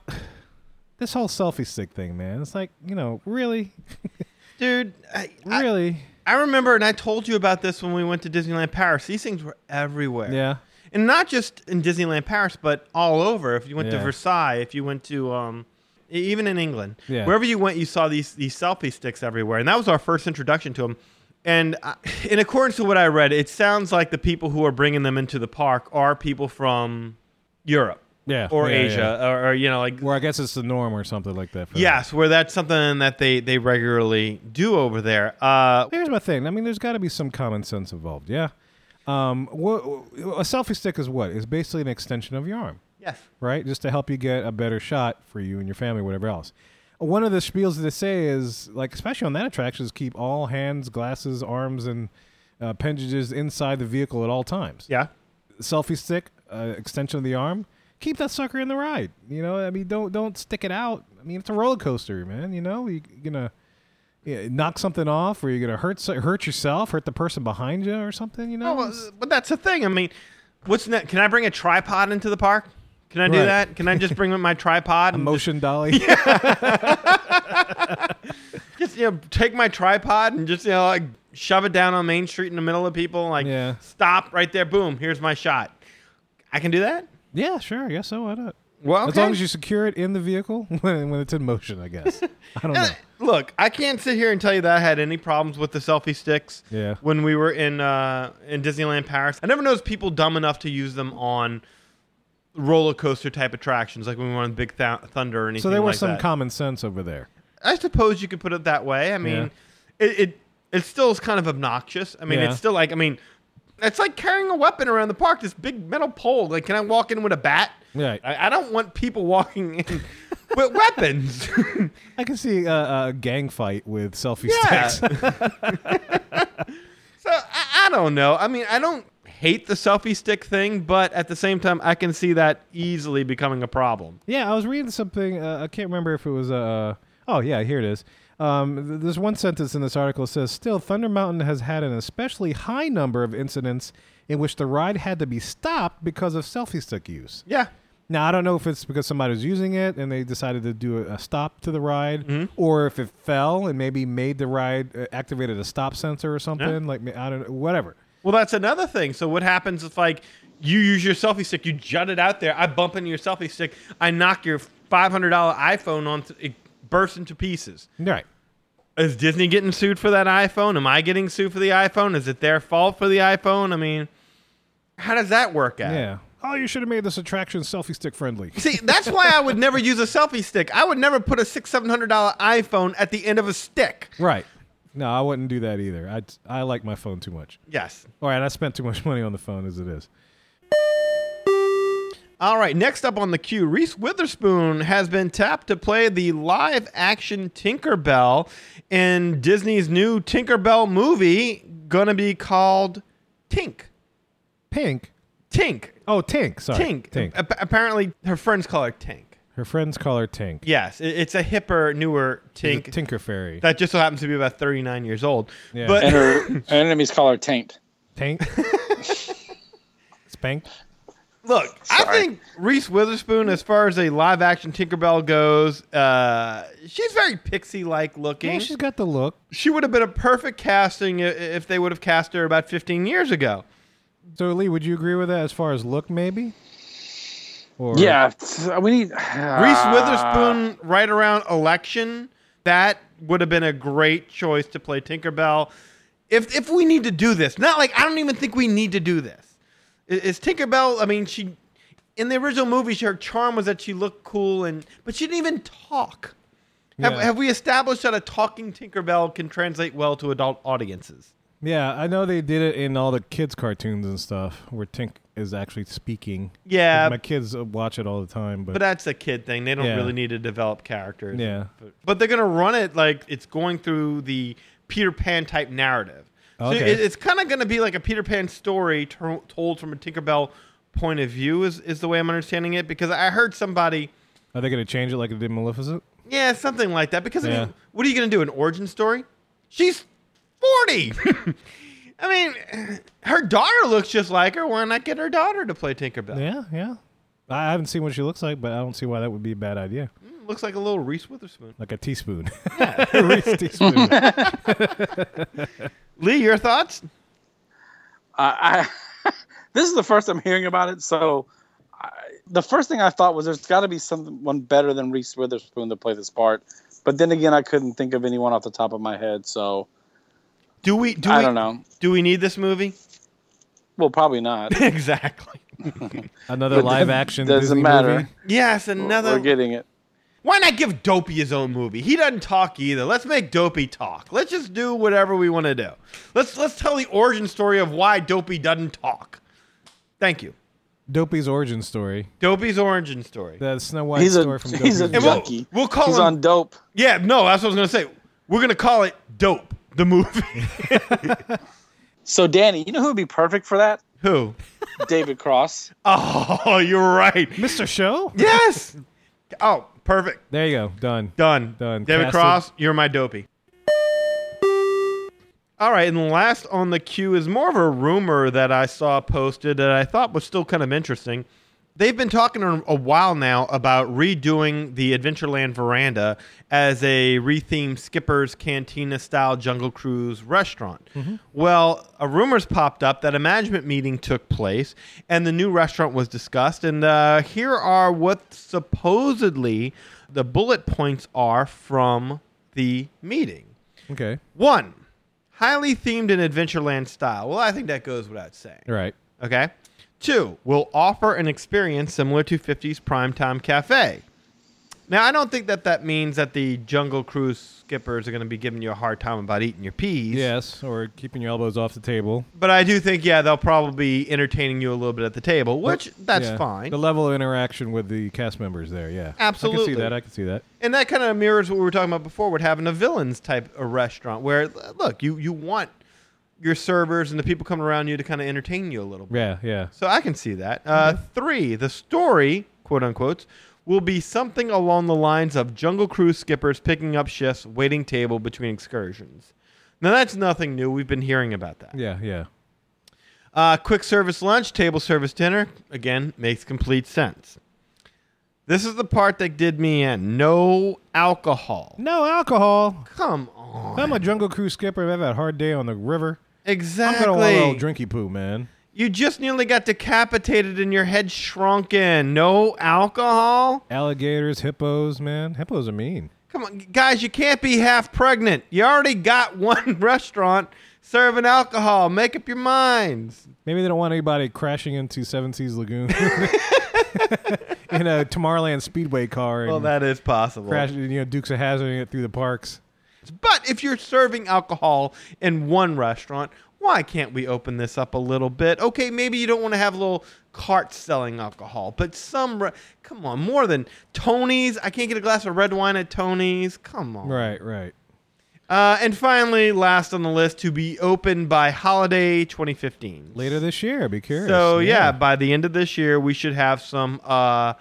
this whole selfie stick thing, man, it's like, you know, really? dude. I, I, really? I remember, and I told you about this when we went to Disneyland Paris. These things were everywhere. yeah. And not just in Disneyland Paris, but all over. If you went to Yeah. Versailles, if you went to um, e- even in England, Yeah. wherever you went, you saw these these selfie sticks everywhere, and that was our first introduction to them. And uh, in accordance to what I read, it sounds like the people who are bringing them into the park are people from Europe Yeah. or yeah, Asia, yeah. Or, or you know, like Where I guess it's the norm or something like that. For yes, where that's something that they they regularly do over there. Uh, Here's my thing. I mean, there's got to be some common sense involved. Yeah. Um, what, a selfie stick is what? It's basically an extension of your arm, yes. right? Just to help you get a better shot for you and your family, whatever else. One of the spiels that they say is like, especially on that attraction, is keep all hands, glasses, arms, and uh, appendages inside the vehicle at all times. Yeah. Selfie stick, uh, extension of the arm. Keep that sucker in the ride. You know, I mean, don't don't stick it out. I mean, it's a roller coaster, man. You know, you, you're gonna yeah, knock something off, or you're gonna hurt hurt yourself, hurt the person behind you, or something. You know, Oh, well, but that's the thing. I mean, what's next? Can I bring a tripod into the park? Can I do Right. that? Can I just bring my tripod a and motion dolly. just you know take my tripod and just you know like shove it down on Main Street in the middle of people? Like Yeah. stop right there. Boom. Here's my shot. I can do that. yeah, sure. I guess so. Why not? Well, As long as you secure it in the vehicle when, when it's in motion, I guess. I don't know. Look, I can't sit here and tell you that I had any problems with the selfie sticks. Yeah. When we were in uh, in Disneyland Paris, I never noticed people dumb enough to use them on roller coaster type attractions, like when we were on Big Th- Thunder or anything. So there was like some that. common sense over there. I suppose you could put it that way. I mean, it, it it still is kind of obnoxious. I mean, Yeah. it's still like I mean, it's like carrying a weapon around the park. This big metal pole. Like, can I walk in with a bat? Right. I, I don't want people walking in with weapons. I can see a, a gang fight with selfie Yeah. sticks. So I, I don't know. I mean, I don't hate the selfie stick thing, but at the same time, I can see that easily becoming a problem. Yeah, I was reading something. Uh, I can't remember if it was. Uh, oh, yeah, here it is. Um, th- there's one sentence in this article that says, "Still, Thunder Mountain has had an especially high number of incidents in which the ride had to be stopped because of selfie stick use." Yeah. Now, I don't know if it's because somebody was using it and they decided to do a, a stop to the ride, Mm-hmm. or if it fell and maybe made the ride uh, activated a stop sensor or something. Like I don't know, whatever. Well, that's another thing. So what happens if like you use your selfie stick, you jut it out there, I bump into your selfie stick, I knock your five hundred dollar iPhone on, it bursts into pieces. Right. Is Disney getting sued for that iPhone? Am I getting sued for the iPhone? Is it their fault for the iPhone? I mean, how does that work out? Yeah. Oh, you should have made this attraction selfie stick friendly. See, that's why I would never use a selfie stick. I would never put a six, seven hundred dollar iPhone at the end of a stick. Right. No, I wouldn't do that either. I I like my phone too much. Yes. All right, I spent too much money on the phone as it is. All right, next up on the queue, Reese Witherspoon has been tapped to play the live action Tinkerbell in Disney's new Tinkerbell movie, gonna be called Tink. Pink. Tink. Oh, Tink. Sorry. Tink. Tink. Ap- apparently, her friends call her Tink. Her friends call her Tink. Yes, it- it's a hipper, newer She's a Tink Tinker Fairy. that just so happens to be about 39 years old. Yeah. But And her, her enemies call her Taint. Tank. Spank. Look, I think Reese Witherspoon, as far as a live action Tinkerbell goes, uh, she's very pixie like looking. Yeah, she's got the look. she would have been a perfect casting if they would have cast her about 15 years ago. So, Lee, would you agree with that as far as look, maybe? Or Yeah, we need Reese Ah. Witherspoon, right around election, that would have been a great choice to play Tinkerbell. If if we need to do this, not like I don't even think we need to do this. Is Tinkerbell? I mean, she in the original movie, her charm was that she looked cool, and but she didn't even talk. Have, Yeah. have we established that a talking Tinkerbell can translate well to adult audiences? Yeah, I know they did it in all the kids' cartoons and stuff, where Tink is actually speaking. Yeah, my kids watch it all the time, but, But that's a kid thing. They don't Yeah. really need to develop characters. Yeah. But, but they're going to run it like it's going through the Peter Pan type narrative. So it, it's kind of going to be like a Peter Pan story to- told from a Tinkerbell point of view, is, is the way I'm understanding it. Because I heard somebody, are they going to change it like they did Maleficent? yeah, something like that. Because I mean, what are you going to do? An origin story? She's 40. I mean, her daughter looks just like her. Why not get her daughter to play Tinkerbell? Yeah, yeah. I haven't seen what she looks like, but I don't see why that would be a bad idea. Mm, looks like a little Reese Witherspoon. Like a teaspoon. Reese teaspoon. Lee, your thoughts? I, I this is the first I'm hearing about it. So, I, the first thing I thought was there's got to be someone better than Reese Witherspoon to play this part. But then again, I couldn't think of anyone off the top of my head. So Do we? Do I we, don't know. Do we need this movie? Well, probably not. exactly. Another But live that action doesn't Disney matter. movie. Yes, another. We're getting it. Why not give Dopey his own movie? He doesn't talk either. Let's make Dopey talk. Let's just do whatever we want to do. Let's let's tell the origin story of why Dopey doesn't talk. Thank you. Dopey's origin story. Dopey's origin story. The Snow White He's a story from he's a Dopey's And we'll- junkie. we'll call he's him- on dope. Yeah, no, that's what I was gonna say. We're gonna call it Dope, the movie. So Danny, you know who would be perfect for that? Who? David Cross. Oh, you're right. Mr. Show? Yes. Oh, perfect. There you go. Done. Done. Done. David Casted. Cross, you're my dopey. All right, and last on the queue is more of a rumor that I saw posted that I thought was still kind of interesting. They've been talking a while now about redoing the Adventureland veranda as a rethemed Skipper's Cantina style Jungle Cruise restaurant. Well, a rumors popped up that a management meeting took place and the new restaurant was discussed. And uh, here are what supposedly the bullet points are from the meeting. Okay. One, highly themed in Adventureland style. Well, I think that goes without saying. Right. Okay. Two, will offer an experience similar to 50's Primetime Cafe. Now, I don't think that that means that the Jungle Cruise skippers are going to be giving you a hard time about eating your peas. Yes, or keeping your elbows off the table. But I do think, yeah, they'll probably be entertaining you a little bit at the table, which that's Yeah. fine. The level of interaction with the cast members there, yeah. Absolutely. I can see that. I can see that. And that kind of mirrors what we were talking about before with having a villains type of restaurant where, look, you, you want your servers and the people coming around you to kind of entertain you a little bit. Yeah, yeah. So I can see that. Uh, Three, the story, quote unquote, will be something along the lines of Jungle Cruise skippers picking up shifts, waiting table between excursions. Now that's nothing new. We've been hearing about that. Yeah, yeah. Uh, quick service lunch, table service dinner, again, makes complete sense. This is the part that did me in. No alcohol. No alcohol. Come on. If I'm a jungle cruise skipper. I've had a hard day on the river. I'm Exactly. gonna want a little drinky poo, man. You just nearly got decapitated and your head shrunken. No alcohol? Alligators, hippos, man. Hippos are mean. Come on, guys, you can't be half pregnant. You already got one restaurant serving alcohol. Make up your minds. Maybe they don't want anybody crashing into Seven Seas Lagoon in a Tomorrowland Speedway car Well, that is possible. crashing, you know, Dukes of Hazzarding it through the parks. But if you're serving alcohol in one restaurant, why can't we open this up a little bit? Okay, maybe you don't want to have a little carts selling alcohol, but some, re- come on, more than Tony's. I can't get a glass of red wine at Tony's. Come on. Right, right. Uh, and finally, last on the list, to be open by holiday 2015. Later this year, be curious. So yeah. by the end of this year, we should have some uh,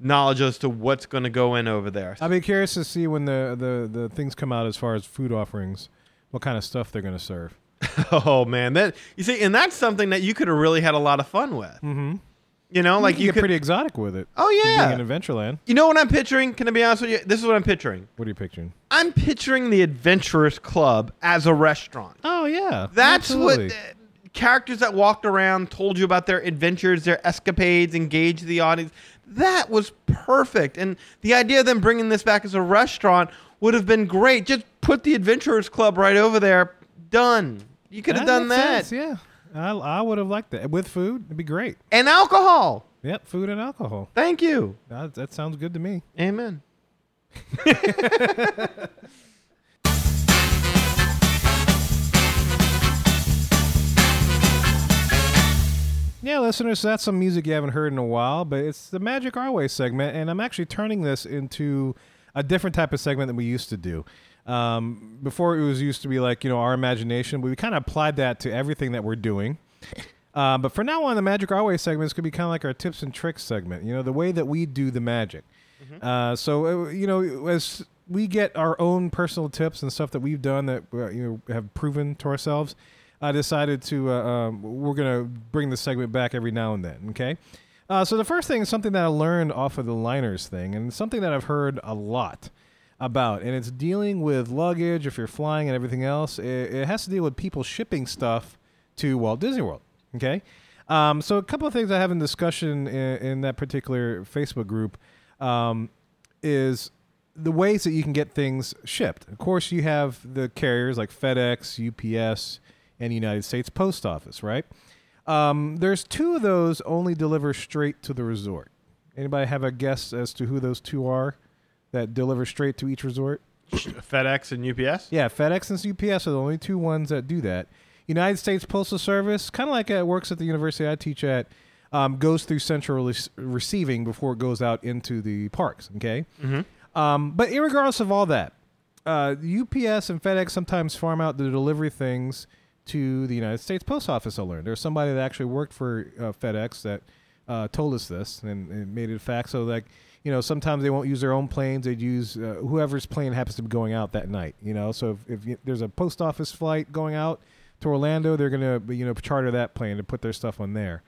knowledge as to what's going to go in over there. I'll be curious to see when the, the, the things come out as far as food offerings, what kind of stuff they're going to serve. oh man, that you see, and that's something that you could have really had a lot of fun with. Mm-hmm. You know, like you, you, get could. pretty exotic with it. oh yeah. Being in Adventureland. you know what I'm picturing? Can I be honest with you? This is what I'm picturing. What are you picturing? I'm picturing the Adventurers Club as a restaurant. Oh yeah, That's absolutely. what uh, characters that walked around told you about their adventures, their escapades, engaged the audience. That was perfect. And the idea of them bringing this back as a restaurant would have been great. Just put the Adventurers Club right over there. Done. You could have done that. sense, yeah, I, I would have liked that with food. It'd be great. And alcohol. Yep, food and alcohol. Thank you. That, that sounds good to me. Amen. Yeah, listeners, so that's some music you haven't heard in a while, but it's the Magic Our Way segment, and I'm actually turning this into a different type of segment than we used to do. Um, before it was used to be like, you know, our imagination, but we kind of applied that to everything that we're doing. Uh, but for now on, the Magic Our Way segment is going to be kind of like our tips and tricks segment, you know, the way that we do the magic. Uh, so, uh, you know, as we get our own personal tips and stuff that we've done that, uh, you know, have proven to ourselves, I decided to, uh, um, we're to bring the segment back every now and then, okay? Uh, so the first thing is something that I learned off of the liners thing, and something that I've heard a lot about, and it's dealing with luggage, if you're flying and everything else. It, it has to deal with people shipping stuff to Walt Disney World, okay? Um, so a couple of things I have in discussion in, in that particular Facebook group um, is the ways that you can get things shipped. Of course, you have the carriers like FedEx, UPS, and United States Post Office, right? Um, there's two of those only deliver straight to the resort. Anybody have a guess as to who those two are that deliver straight to each resort? FedEx and UPS? Yeah, FedEx and UPS are the only two ones that do that. United States Postal Service, kind of like it works at the university I teach at, um, goes through central rec- receiving before it goes out into the parks. Okay, um, but regardless of all that, uh, UPS and FedEx sometimes farm out the delivery things to the United States Post Office. I learned there's somebody that actually worked for uh, FedEx that uh, told us this and, and made it a fact. So like you know sometimes they won't use their own planes; they'd use uh, whoever's plane happens to be going out that night. You know, so if, if you, there's a post office flight going out to Orlando, they're gonna you know charter that plane to put their stuff on there.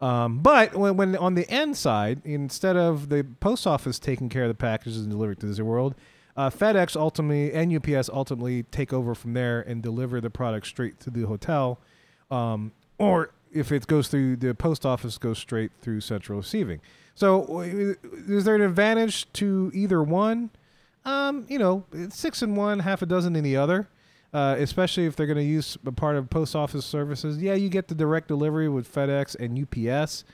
Um, but when, when on the end side, instead of the post office taking care of the packages and delivering to the World, uh, FedEx ultimately and UPS ultimately take over from there and deliver the product straight to the hotel, um, or if it goes through the post office, goes straight through central receiving. So, is there an advantage to either one? Um, you know, six in one, half a dozen in the other. Uh, especially if they're going to use a part of post office services. Yeah, you get the direct delivery with FedEx and UPS,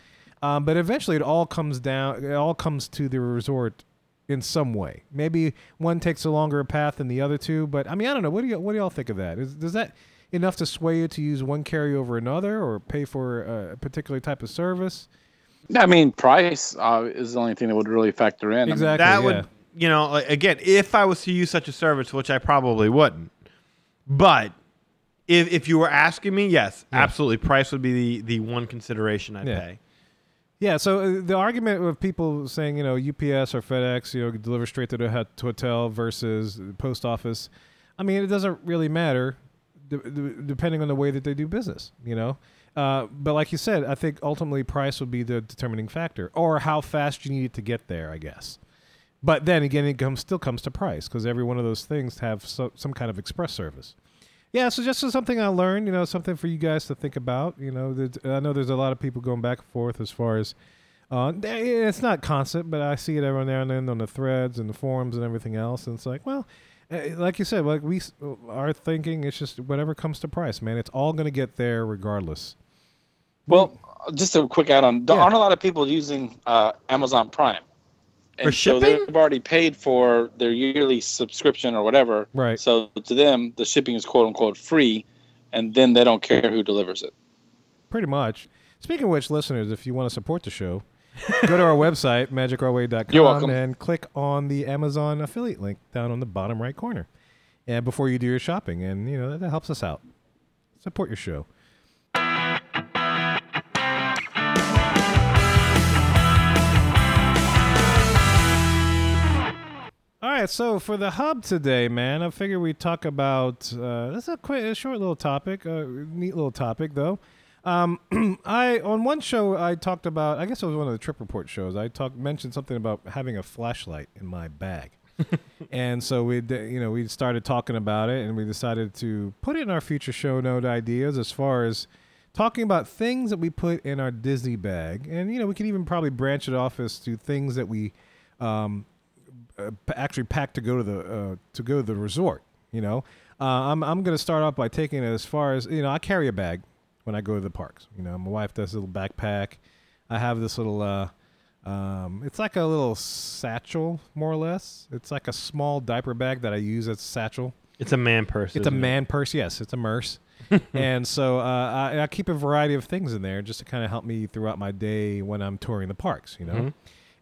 um, but eventually it all comes down. It all comes to the resort in some way. Maybe one takes a longer path than the other two, but I mean, I don't know. What do you what do y'all think of that? Is does that enough to sway you to use one carrier over another, or pay for a particular type of service? I mean, price uh, is the only thing that would really factor in. I mean, Exactly. that yeah. would you know like, again if i was to use such a service which i probably wouldn't but if, if you were asking me yes absolutely price would be the, the one consideration i'd Yeah. pay Yeah, so uh, the argument of people saying, you know, UPS or FedEx, you know, deliver straight to the hotel versus post office, I mean, it doesn't really matter d- d- depending on the way that they do business, you know? Uh, but like you said, I think ultimately price would be the determining factor or how fast you need it to get there, I guess. But then again, it comes, still comes to price because every one of those things have so, some kind of express service. Yeah, so just something I learned, you know, something for you guys to think about. You know, I know there's a lot of people going back and forth as far as uh, it's not constant, but I see it every now and then on the threads and the forums and everything else. And it's like, well, eh, like you said, like we are thinking, it's just whatever comes to price, man. It's all going to get there regardless. Well, just a quick add-on. There Yeah. aren't a lot of people using uh, Amazon Prime. For so they've already paid for their yearly subscription or whatever. Right. So to them, the shipping is quote unquote free, and then they don't care who delivers it. Pretty much. Speaking of which, listeners, if you want to support the show, go to our website, magicourway.com, and click on the Amazon affiliate link down on the bottom right corner. And before you do your shopping, and you know that, that helps us out. Support your show. Right, so for the hub today, man, I figure we talk about uh, this is a quick, a short little topic, a neat little topic though. Um, I on one show I talked about, I guess it was one of the trip report shows. I talked mentioned something about having a flashlight in my bag, and so we, you know, we started talking about it, and we decided to put it in our future show note ideas as far as talking about things that we put in our Disney bag, and you know, we could even probably branch it off as to things that we. Um, uh, actually packed to go to the uh, to go to the resort. You know, uh, I'm I'm gonna start off by taking it as far as you know. I carry a bag when I go to the parks. You know, my wife does a little backpack. I have this little. Uh, um, it's like a little satchel, more or less. It's like a small diaper bag that I use as a satchel. it's a man purse It's a it? man purse. Yes, it's a merce. and so uh, I, I keep a variety of things in there just to kind of help me throughout my day when I'm touring the parks. You know. Mhm.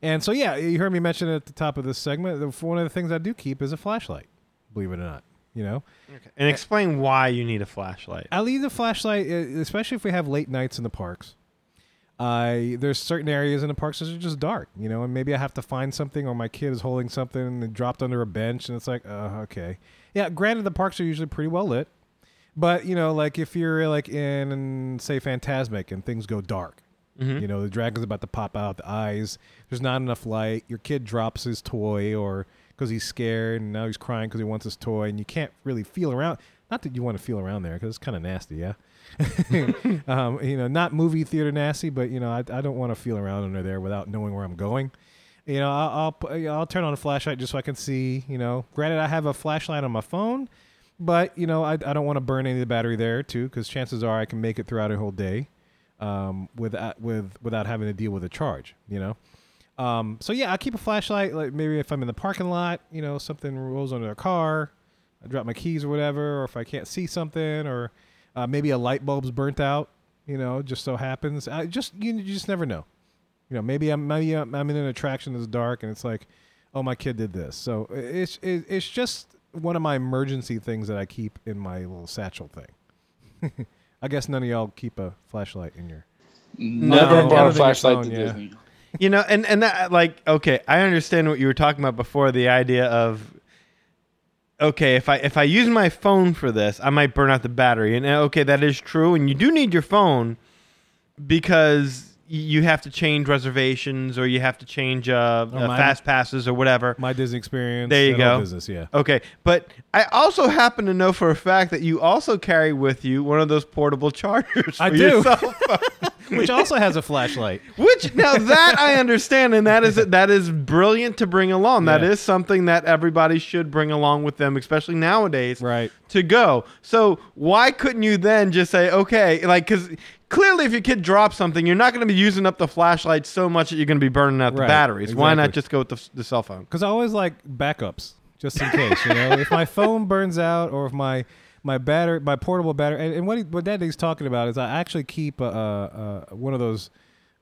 And so yeah, you heard me mention it at the top of this segment. One of the things I do keep is a flashlight. Believe it or not, you know. okay. and explain why you need a flashlight I leave the flashlight, uh, especially if we have late nights in the parks. I there's certain areas in the parks that are just dark, you know, and maybe I have to find something, or my kid is holding something and dropped under a bench, and it's like, uh, okay, yeah. Granted, the parks are usually pretty well lit, but you know, like if you're like in say Phantasmic and things go dark, Mhm. you know, the dragon's about to pop out the eyes. There's not enough light. Your kid drops his toy, or because he's scared and now he's crying because he wants his toy, and you can't really feel around. Not that you want to feel around there because it's kind of nasty, yeah. um, you know, not movie theater nasty, but you know, I, I don't want to feel around under there without knowing where I'm going. You know, I'll, I'll I'll turn on a flashlight just so I can see. You know, granted, I have a flashlight on my phone, but you know, I, I don't want to burn any of the battery there too, because chances are I can make it throughout a whole day um, without with without having to deal with a charge. You know. Um, so yeah, I keep a flashlight. Like maybe if I'm in the parking lot, you know, something rolls under a car, I drop my keys or whatever, or if I can't see something, or uh, maybe a light bulb's burnt out. You know, just so happens. I just you, you just never know. You know, maybe I'm maybe I'm, in an attraction that's dark, and it's like, oh, my kid did this. So it's it, it's just one of my emergency things that I keep in my little satchel thing. I guess none of y'all keep a flashlight in your. Never No, brought a flashlight phone, to yeah. Disney. you know and and that like okay i understand what you were talking about before the idea of okay if i if i use my phone for this i might burn out the battery and uh, okay that is true and you do need your phone because you have to change reservations or you have to change uh, uh, my- fast passes or whatever. My Disney experience. There you go. Business, yeah. Okay, but I also happen to know for a fact that you also carry with you one of those portable chargers. I do. your cell phone. Which also has a flashlight. Which now that I understand, and that is that is brilliant to bring along. That Yeah. is something that everybody should bring along with them, especially nowadays. Right. To go. So why couldn't you then just say, okay, like because clearly, if your kid drops something, you're not going to be using up the flashlight so much that you're going to be burning out the Right, batteries. Why not just go with the, the cell phone? Because I always like backups, just in case. You know, if my phone burns out or if my my battery, my portable battery, and, and what he, what Daddy's talking about is I actually keep uh, uh, uh, one of those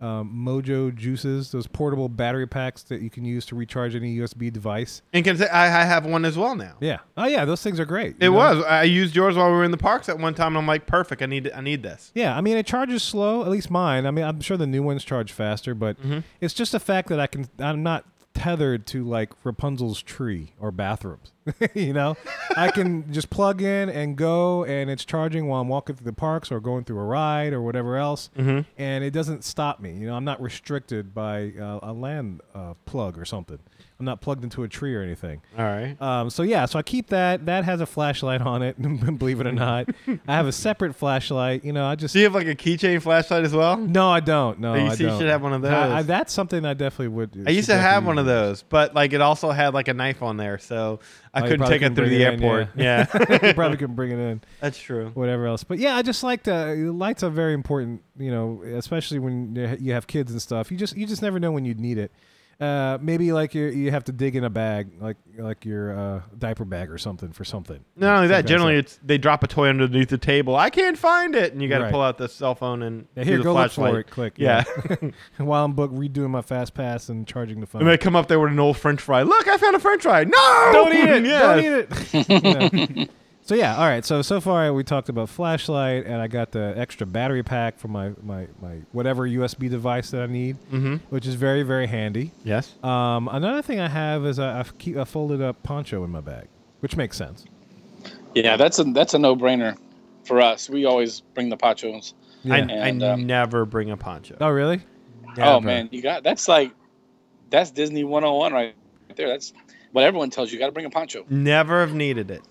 um, Mojo juices, those portable battery packs that you can use to recharge any USB device. And can say I, I have one as well now. Yeah. Oh yeah, those things are great. It know? was. I used yours while we were in the parks at one time, and I'm like, perfect. I need. I need this. Yeah, I mean it charges slow. At least mine. I mean, I'm sure the new ones charge faster, but Mm-hmm. it's just the fact that I can. I'm not tethered to like Rapunzel's tree or bathrooms. you know, I can just plug in and go, and it's charging while I'm walking through the parks or going through a ride or whatever else, Mm-hmm. and it doesn't stop me. You know, I'm not restricted by uh, a land uh, plug or something. I'm not plugged into a tree or anything. All right. Um, so yeah, so I keep that. That has a flashlight on it. believe it or not, I have a separate flashlight. You know, I just Do you have like a keychain flashlight as well? no, I don't. No, You I see, you don't. should have one of those. I- that's something I definitely would. I used to have one of those, but like it also had like a knife on there, so I Oh, couldn't take it through the it in, airport. Yeah, you probably can bring it in. that's true. Whatever else, but yeah, I just like to. Lights are very important. You know, especially when you have kids and stuff. You just you just never know when you'd need it. Uh, maybe like you you have to dig in a bag, like like your uh, diaper bag or something for something. Not only that, generally I- it's they drop a toy underneath the table. I can't find it, and you got to Right. pull out the cell phone and Yeah, do here, the go look flashlight. for it. Click. Yeah, While I'm book redoing my fast pass and charging the phone. and they come up there with an old French fry. Look, I found a French fry. No, don't eat it. Yes. Don't eat it. You know. So yeah, all right. So so far we talked about flashlight, and I got the extra battery pack for my my, my whatever USB device that I need, Mm-hmm. which is very very handy. Yes. Um, another thing I have is I, I keep a folded up poncho in my bag, which makes sense. Yeah, that's a that's a no brainer for us. We always bring the ponchos. Yeah. I, And, I um, never bring a poncho. oh really? oh man, you got that's like that's Disney 101 right there. That's what everyone tells you. You got to bring a poncho. Never have needed it.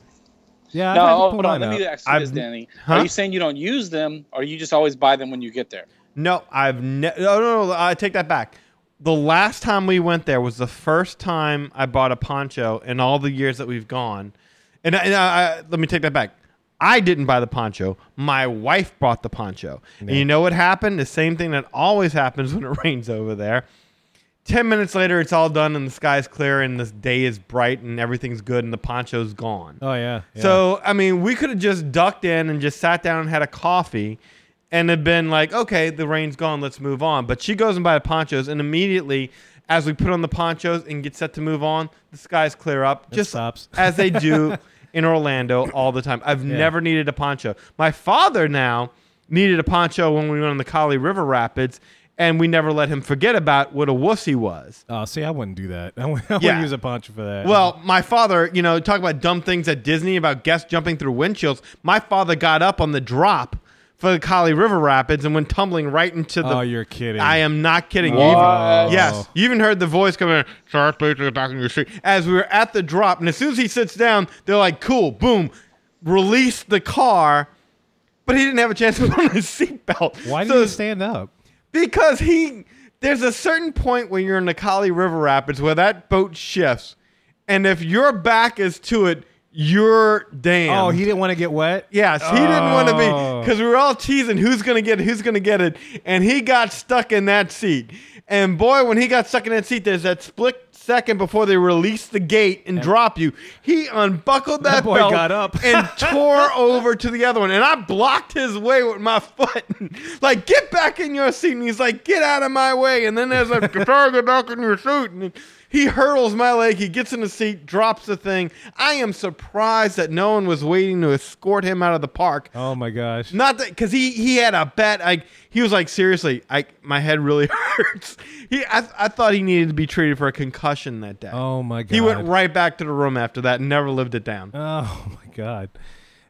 Yeah. I've no, had to hold pull on. mine Let me ask you this, I've- Danny. Huh? Are you saying you don't use them, or you just always buy them when you get there? No, I've ne- no, no, no. I take that back. The last time we went there was the first time I bought a poncho in all the years that we've gone. And, and I, I, let me take that back. I didn't buy the poncho. My wife bought the poncho. And you know what happened? The same thing that always happens when it rains over there. Ten minutes later, it's all done and the sky's clear and the day is bright and everything's good and the poncho's gone. Oh yeah. yeah. So I mean, we could have just ducked in and just sat down and had a coffee, and had been like, okay, the rain's gone, let's move on. But she goes and buys ponchos, and immediately, as we put on the ponchos and get set to move on, the skies clear up, It just stops. as they do in Orlando all the time. I've Yeah. never needed a poncho. My father now needed a poncho when we went on the Kali River Rapids. And we never let him forget about what a wuss he was. Oh, see, I wouldn't do that. I wouldn't, I wouldn't Yeah. use a poncho for that. Well, my father, you know, talk about dumb things at Disney about guests jumping through windshields. My father got up on the drop for the Kali River Rapids and went tumbling right into the. oh, you're kidding. I am not kidding. You even, yes, you even heard the voice coming. Sorry, please get back in your seat. As we were at the drop, and as soon as he sits down, they're like, "Cool, boom, release the car." But he didn't have a chance to put on his seatbelt. Why did So- you stand up? Because he there's a certain point when you're in the Kali River Rapids where that boat shifts, and if your back is to it, you're damned. Oh, he didn't want to get wet. Yes, he didn't want to be Oh. because we were all teasing who's gonna get it, who's gonna get it, and he got stuck in that seat. And boy, when he got stuck in that seat, there's that split second before they release the gate and drop you. He unbuckled that, That boy belt got up. and tore over to the other one, and I blocked his way with my foot. like, get back in your seat, and he's like, get out of my way. And then there's a sorry, get back in your seat. And he hurtles my leg. He gets in the seat, drops the thing. I am surprised that no one was waiting to escort him out of the park. Oh my gosh. Not that because he he had a bet. Like he was like, seriously, I my head really hurts. He I, I thought he needed to be treated for a concussion that day. Oh my god. he went right back to the room after that and never lived it down. Oh my god.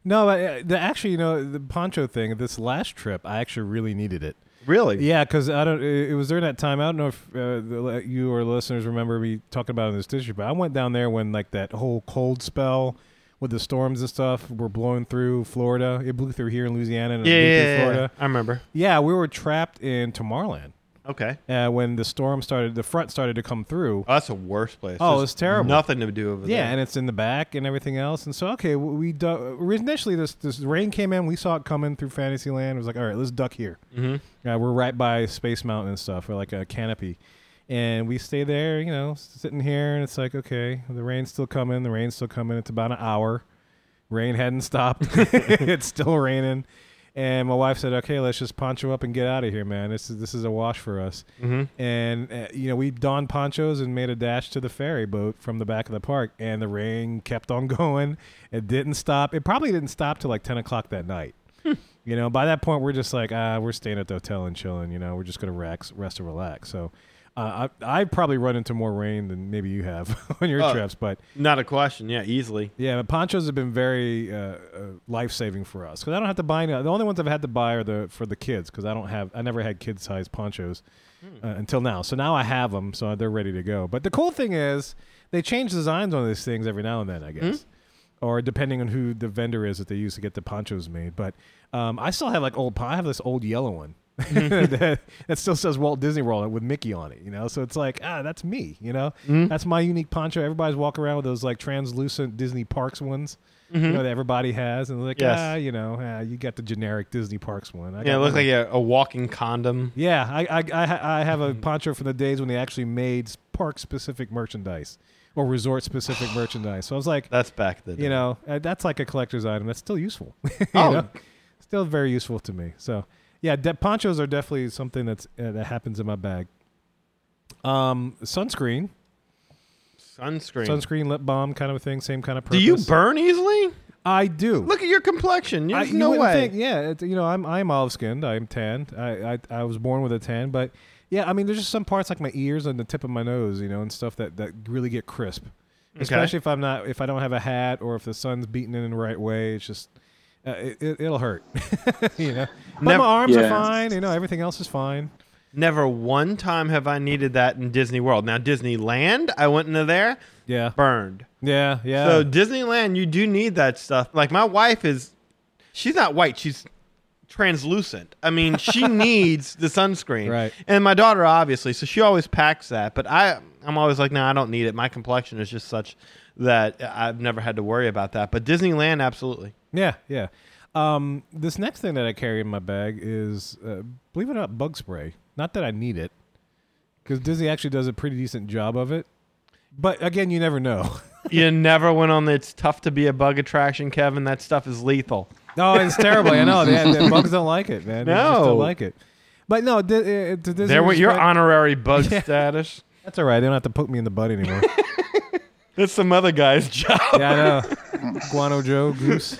No, but uh, the actually, you know, the poncho thing. This last trip, I actually really needed it. Really? Yeah, because I don't. It was during that time. I don't know if uh, the, you or listeners remember me talking about it in this district, but I went down there when like that whole cold spell with the storms and stuff were blowing through Florida. It blew through here in Louisiana and Yeah, it blew yeah, yeah, Florida. I remember. Yeah, we were trapped in Tomorrowland Okay. uh, when the storm started. The front started to come through. Oh, that's the worst place. Oh, There's it's terrible. Nothing to do over Yeah, there. Yeah, and it's in the back and everything else. And so, okay, we, we du- initially this this rain came in. We saw it coming through Fantasyland. It was like, all right, let's duck here. mm-hmm. Uh, we're right by Space Mountain and stuff. We're like a canopy. And we stay there, you know, sitting here, and it's like, okay, the rain's still coming. The rain's still coming. It's about an hour. Rain hadn't stopped. it's still raining. And my wife said, okay, let's just poncho up and get out of here, man. This is this is a wash for us. Mm-hmm. And uh, you know, we donned ponchos and made a dash to the ferry boat from the back of the park, and the rain kept on going. It didn't stop. It probably didn't stop till like ten o'clock that night. you know, by that point, we're just like, ah, we're staying at the hotel and chilling. You know, we're just gonna relax, rest and relax. So. Uh, I I probably run into more rain than maybe you have on your Oh. trips, but Not a question. Yeah, easily. yeah, but ponchos have been very uh, uh, life saving for us because I don't have to buy. Any, the only ones I've had to buy are the for the kids because I don't have. I never had kid sized ponchos uh, until now. So now I have them, so they're ready to go. But the cool thing is they change designs on these things every now and then, I guess, or depending on who the vendor is that they use to get the ponchos made. But um, I still have like old. pon- I have this old yellow one. that, that still says Walt Disney World with Mickey on it, you know. So it's like, ah, that's me, you know. That's my unique poncho. Everybody's walking around with those like translucent Disney Parks ones, you know, that everybody has, and they're like, Yes. ah, you know, ah, you got the generic Disney Parks one. I Yeah, it looks like a, a walking condom. Yeah, I I, I, I have a poncho from the days when they actually made park specific merchandise or resort specific merchandise. So I was like, That's back then. you know, uh, that's like a collector's item. That's still useful. you Oh. know? still very useful to me. So yeah, de- ponchos are definitely something that's uh, that happens in my bag. Um, sunscreen, sunscreen. sunscreen, lip balm, kind of a thing. Same kind of Purpose. Do you burn easily? I do. Look at your complexion. I, There's you no wouldn't way. Think, yeah, it, you know, I'm I'm olive skinned. I'm tanned. I, I I was born with a tan, but yeah, I mean, there's just some parts like my ears and the tip of my nose, you know, and stuff that that really get crisp. Especially if I'm not if I don't have a hat or if the sun's beating in the right way. It's just uh, it, it'll hurt, you know. But Never- my arms are fine. You know, everything else is fine. Never one time have I needed that in Disney World. Now Disneyland, I went into there, Yeah, burned. yeah, yeah. So Disneyland, you do need that stuff. Like my wife is, she's not white. She's translucent. I mean, she needs the sunscreen. Right. And my daughter, obviously, so she always packs that. But I, I'm always like, no, I don't need it. My complexion is just such that I've never had to worry about that. But Disneyland, absolutely. Yeah, yeah. Um, this next thing that I carry in my bag is, uh, believe it or not, bug spray. Not that I need it, because Disney actually does a pretty decent job of it. But again, you never know. you never went on the It's Tough to Be a Bug attraction, Kevin. That stuff is lethal. no, it's terrible. I know. They, the bugs don't like it, man. They just No. don't like it. But no, di- uh, to Disney There went your respect- honorary bug Yeah. status. That's all right. They don't have to poke me in the butt anymore. That's some other guy's job. yeah, I know. Guano Joe, Goose.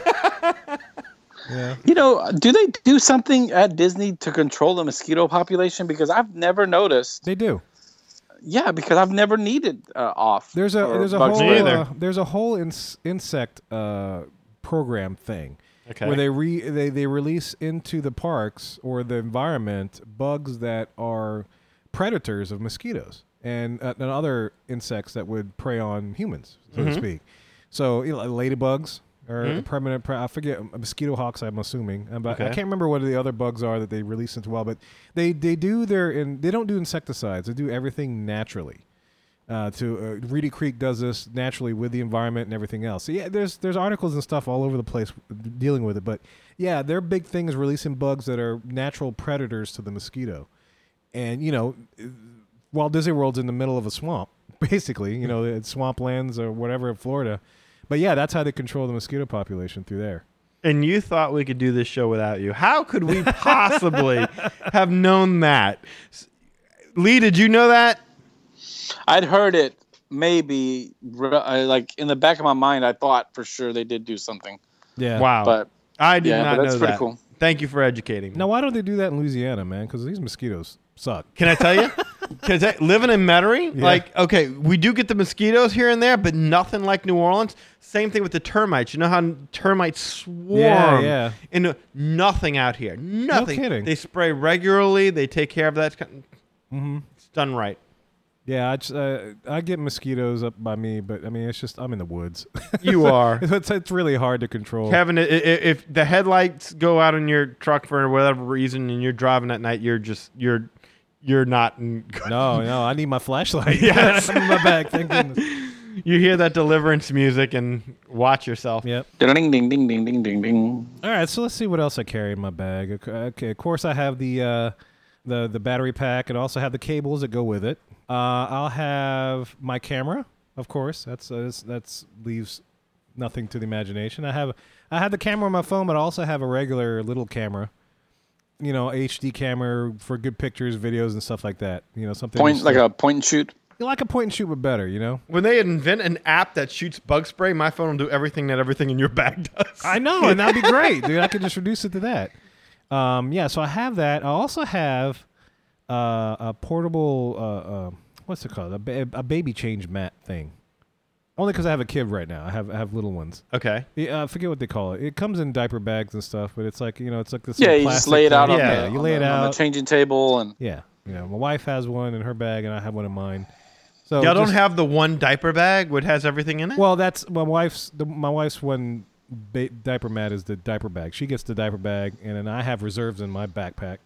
Yeah. You know, do they do something at Disney to control the mosquito population? Because I've never noticed. They do. Yeah, because I've never needed uh, off. There's a or there's a whole uh, there's a whole ins- insect uh, program thing Okay. where they re they, they release into the parks or the environment bugs that are predators of mosquitoes and, uh, and other insects that would prey on humans, so Mm-hmm. to speak. So you know, ladybugs are a permanent. Pre- I forget uh, mosquito hawks. I'm assuming, Uh, but I can't remember what the other bugs are that they release into well. But they they do their in they don't do insecticides. They do everything naturally uh, to uh, Reedy Creek does this naturally with the environment and everything else. So yeah, there's there's articles and stuff all over the place dealing with it. But yeah, their big thing is releasing bugs that are natural predators to the mosquito. And you know, Walt Disney World's in the middle of a swamp, basically. You know, it's swamplands or whatever in Florida. But yeah, that's how they control the mosquito population through there. And you thought we could do this show without you. How could we possibly have known that? Lee, did you know that? I'd heard it maybe uh, like in the back of my mind. I thought for sure they did do something, Yeah. Wow. but I did yeah, not but that's know pretty that. cool. Thank you for educating me. Now, why don't they do that in Louisiana, man? Because these mosquitoes suck. Can I tell you? Because living in Metairie, like, okay, we do get the mosquitoes here and there, but nothing like New Orleans. Same thing with the termites. You know how termites swarm? Yeah, yeah. And nothing out here. Nothing. kidding. They spray regularly. They take care of that. Mm-hmm. It's done right. Yeah, I, just, uh, I get mosquitoes up by me, but I mean, it's just I'm in the woods. You are. it's, it's really hard to control. Kevin, i- i- if the headlights go out in your truck for whatever reason and you're driving at night, you're just you're you're not in good. no, no, I need my flashlight. Yes. I'm in my bag. Thank goodness. You hear that deliverance music and watch yourself. Yep. Ding ding ding ding ding ding ding ding. All right, so let's see what else I carry in my bag. Ok- Okay, of course I have the uh, the the battery pack and also have the cables that go with it. Uh, I'll have my camera, of course. That's uh, that's, that's leaves nothing to the imagination. I have I have the camera on my phone, but I also have a regular little camera. You know, HD camera for good pictures, videos, and stuff like that. You know, something Point like a point and shoot. like a point and shoot, but better. You know. When they invent an app that shoots bug spray, my phone will do everything that everything in your bag does. I know, and that'd be great, dude. I could just reduce it to that. Um, yeah, so I have that. I also have uh, a portable, uh, uh, what's it called? A, ba- a baby change mat thing. Only because I have a kid right now. I have I have little ones. Okay. Yeah, I forget what they call it. It comes in diaper bags and stuff, but it's like you know, it's like this. Yeah, little you just lay it out thing. on yeah, the you on lay the- it on the changing table and yeah, you know, my wife has one in her bag, and I have one in mine. So Y'all don't have the one diaper bag which has everything in it? Well, that's my wife's. The, my wife's one ba- diaper mat is the diaper bag. She gets the diaper bag, and then I have reserves in my backpack,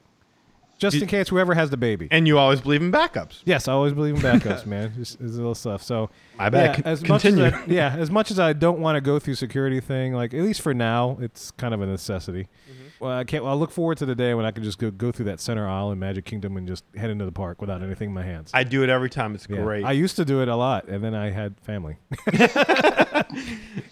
just Did- in case whoever has the baby. and you always believe in backups. yes, I always believe in backups, man. Just, just little stuff. So My bad. Yeah, Con- as much as continue. I, yeah, as much as I don't want to go through security thing, like at least for now, it's kind of a necessity. Mm-hmm. Well, I can't. Well, I look forward to the day when I can just go go through that center aisle in Magic Kingdom and just head into the park without anything in my hands. I do it every time. It's Yeah. great. I used to do it a lot, and then I had family,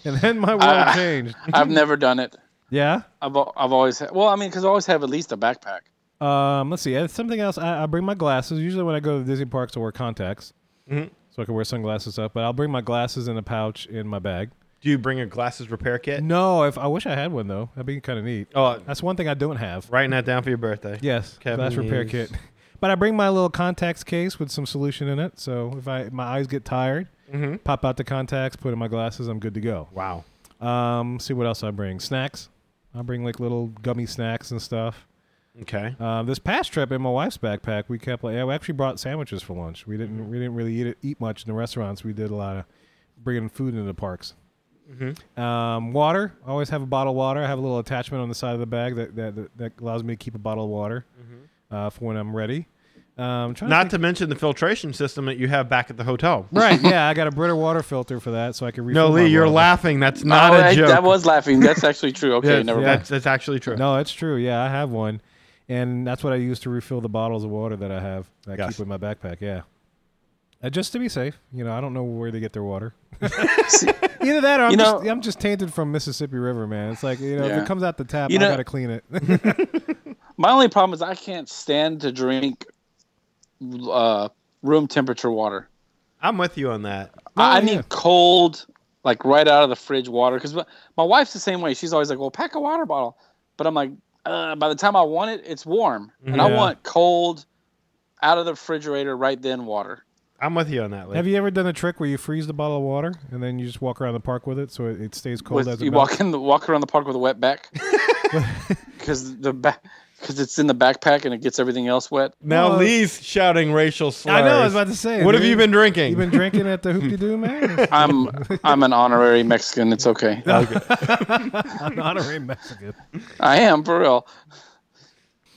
and then my world I- changed. I've never done it. Yeah. I've I've always had, well, I mean, because I always have at least a backpack. Um, let's see. Something else. I, I bring my glasses. Usually, when I go to Disney parks, I wear contacts, Mhm. so I can wear sunglasses up. But I'll bring my glasses in a pouch in my bag. do you bring a glasses repair kit? No, if I wish I had one though, that'd be kind of neat. Oh, That's one thing I don't have. writing that down for your birthday. Yes, Kevin glass repair kit. But I bring my little contacts case with some solution in it. So if I my eyes get tired, Mm-hmm. pop out the contacts, put in my glasses, I'm good to go. Wow. Um, see what else I bring. Snacks. I bring like little gummy snacks and stuff. Okay. Um, this past trip in my wife's backpack, we kept like yeah, we actually brought sandwiches for lunch. We didn't we didn't really eat it, eat much in the restaurants. We did a lot of bringing food into the parks. Um, water. I always have a bottle of water. I have a little attachment on the side of the bag that that, that, that allows me to keep a bottle of water uh, for when I'm ready. Um, trying Not to to mention the filtration system that you have back at the hotel. right. Yeah, I got a Brita water filter for that, so I can refill. No, my Lee, you're water. laughing. That's not Oh, a I, joke. That was laughing. That's actually true. Okay, Yes, never yeah. mind. That's, that's actually true. No, it's true. Yeah, I have one, and that's what I use to refill the bottles of water that I have. That I Yes. keep in my backpack. Yeah, uh, just to be safe. You know, I don't know where they get their water. Either that, or I'm You just I'm just tainted from Mississippi River, man. It's like you know, if Yeah. it comes out the tap, You I know- gotta clean it. My only problem is I can't stand to drink uh, room temperature water. I'm with you on that. I, I Oh, yeah. need cold, like right out of the fridge water. Because my wife's the same way. She's always like, "Well, pack a water bottle," but I'm like, uh, by the time I want it, it's warm, and I want cold, out of the refrigerator right then water. I'm with you on that. Lee. Have you ever done a trick where you freeze the bottle of water and then you just walk around the park with it so it, it stays cold With, as it you melts? walk in the walk around the park with a wet back because the back because it's in the backpack and it gets everything else wet. now Well, Lee's shouting racial slurs. I know. I was about to say. What have you been drinking? You been drinking at the Hoopty Doo, man? I'm I'm an honorary Mexican. It's okay. I'm not a Mexican. I am for real.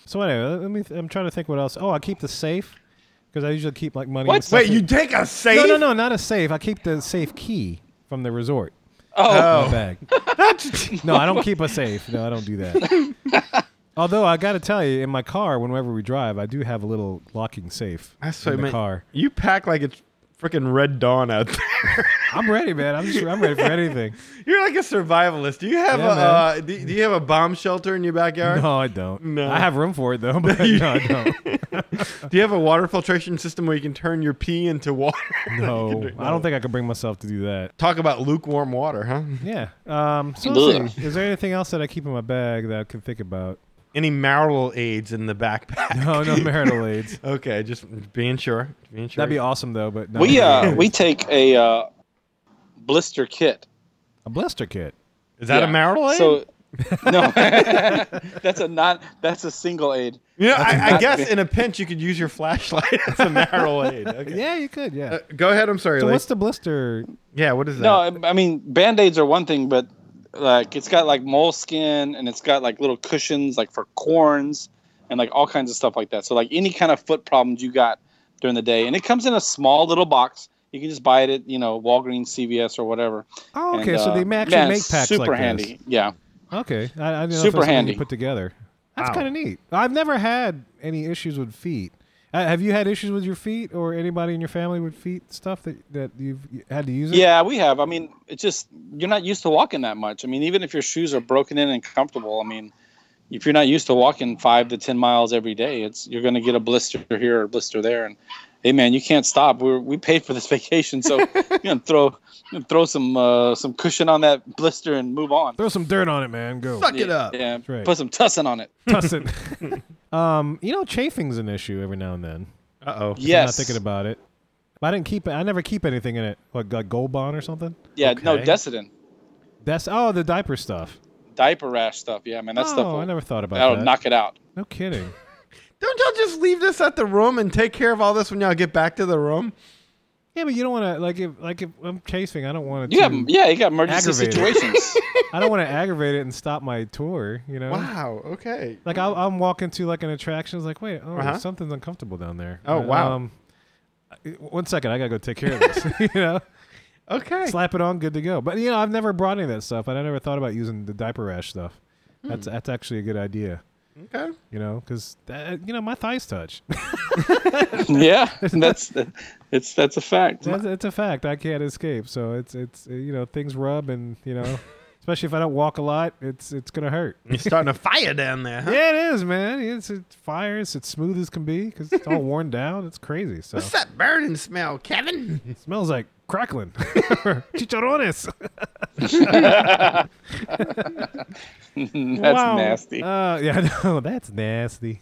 So anyway, let me. Th- I'm trying to think what else. Oh, I keep the safe because I usually keep like money. What? And stuff Wait, in- you take a safe? No, no, no, not a safe. I keep the safe key from the resort Oh, my bag. no, I don't keep a safe. No, I don't do that. Although I got to tell you, in my car, whenever we drive, I do have a little locking safe That's in what I the meant. car. You pack like it's freaking Red Dawn out there. I'm ready, man. I'm just I'm ready for anything. You're like a survivalist. Do you have Yeah, a uh, do, do you have a bomb shelter in your backyard? No, I don't. No. I have room for it though, but no, I don't. Do you have a water filtration system where you can turn your pee into water? No, I don't think I could bring myself to do that. Talk about lukewarm water, huh? Yeah. Um, so let's Ugh. see. Is there anything else that I keep in my bag that I can think about? Any marital aids in the backpack. No, no marital aids. Okay, just being sure. Being sure. That'd be awesome though, but no. We uh we take a uh, blister kit. a blister kit. Is that a Yeah. marital aid? So no, that's a not that's a single aid. you know, I, I guess in a pinch you could use your flashlight as a marital aid. Okay. Yeah, you could. Yeah. Uh, go ahead. I'm sorry. so Lee. what's the blister? yeah, what is that? No, I- I mean band aids are one thing, but like it's got like moleskin and it's got like little cushions like for corns and like all kinds of stuff like that. So like any kind of foot problems you got during the day, and it comes in a small little box. You can just buy it at you know Walgreens, CVS, or whatever. Oh, okay. And, so uh, they actually man, make packs super like handy. this. Yeah. Okay, I, I didn't know if Super handy. you put together. That's Wow. kind of neat. I've never had any issues with feet. Uh, have you had issues with your feet, or anybody in your family with feet stuff that that you've had to use it? Yeah, we have. I mean, it's just you're not used to walking that much. I mean, even if your shoes are broken in and comfortable, I mean, if you're not used to walking five to ten miles every day, it's you're going to get a blister here or a blister there. And hey, man, you can't stop. We we paid for this vacation, so you know, throw you know, throw some uh, some cushion on that blister and move on. Throw some dirt on it, man. Go. Suck it up. Yeah, right. put some tussin on it. Tussin. um, you know, chafing's an issue every now and then. Uh oh. I'm not thinking about it. But I didn't keep it. I never keep anything in it, like like Gold Bond or something. Yeah, no, Okay. Desitin, That's oh the diaper stuff. diaper rash stuff. Yeah, man, that oh, stuff will I never thought about that'll that. knock it out. no kidding. Don't y'all just leave this at the room and take care of all this when y'all get back to the room? Yeah, but you don't want to like if like if I'm chasing, I don't want to. Yeah, yeah, you got emergency Aggravated. situations. I don't want to aggravate it and stop my tour. You know. Wow. Okay. Like I'll, I'm walking to like an attraction. It's like, wait, oh, Uh-huh. something's uncomfortable down there. Oh, Uh, wow. Um, one second, I gotta go take care of this. you know, Okay. slap it on, good to go. But you know, I've never brought any of that stuff, and I never thought about using the diaper rash stuff. That's that's actually a good idea. Okay. You know, because you know my thighs touch. yeah, that's it's that's a fact. that's, it's a fact. I can't escape. So it's it's uh, you know things rub, and you know, especially if I don't walk a lot, it's it's gonna hurt. You're starting a fire down there, huh? Yeah, it is, man. It's it fires. It's smooth as can be because it's all worn down. It's crazy. So What's that burning smell, Kevin? it smells like crackling chicharrones. That's Wow. nasty. Uh, yeah, no, that's nasty.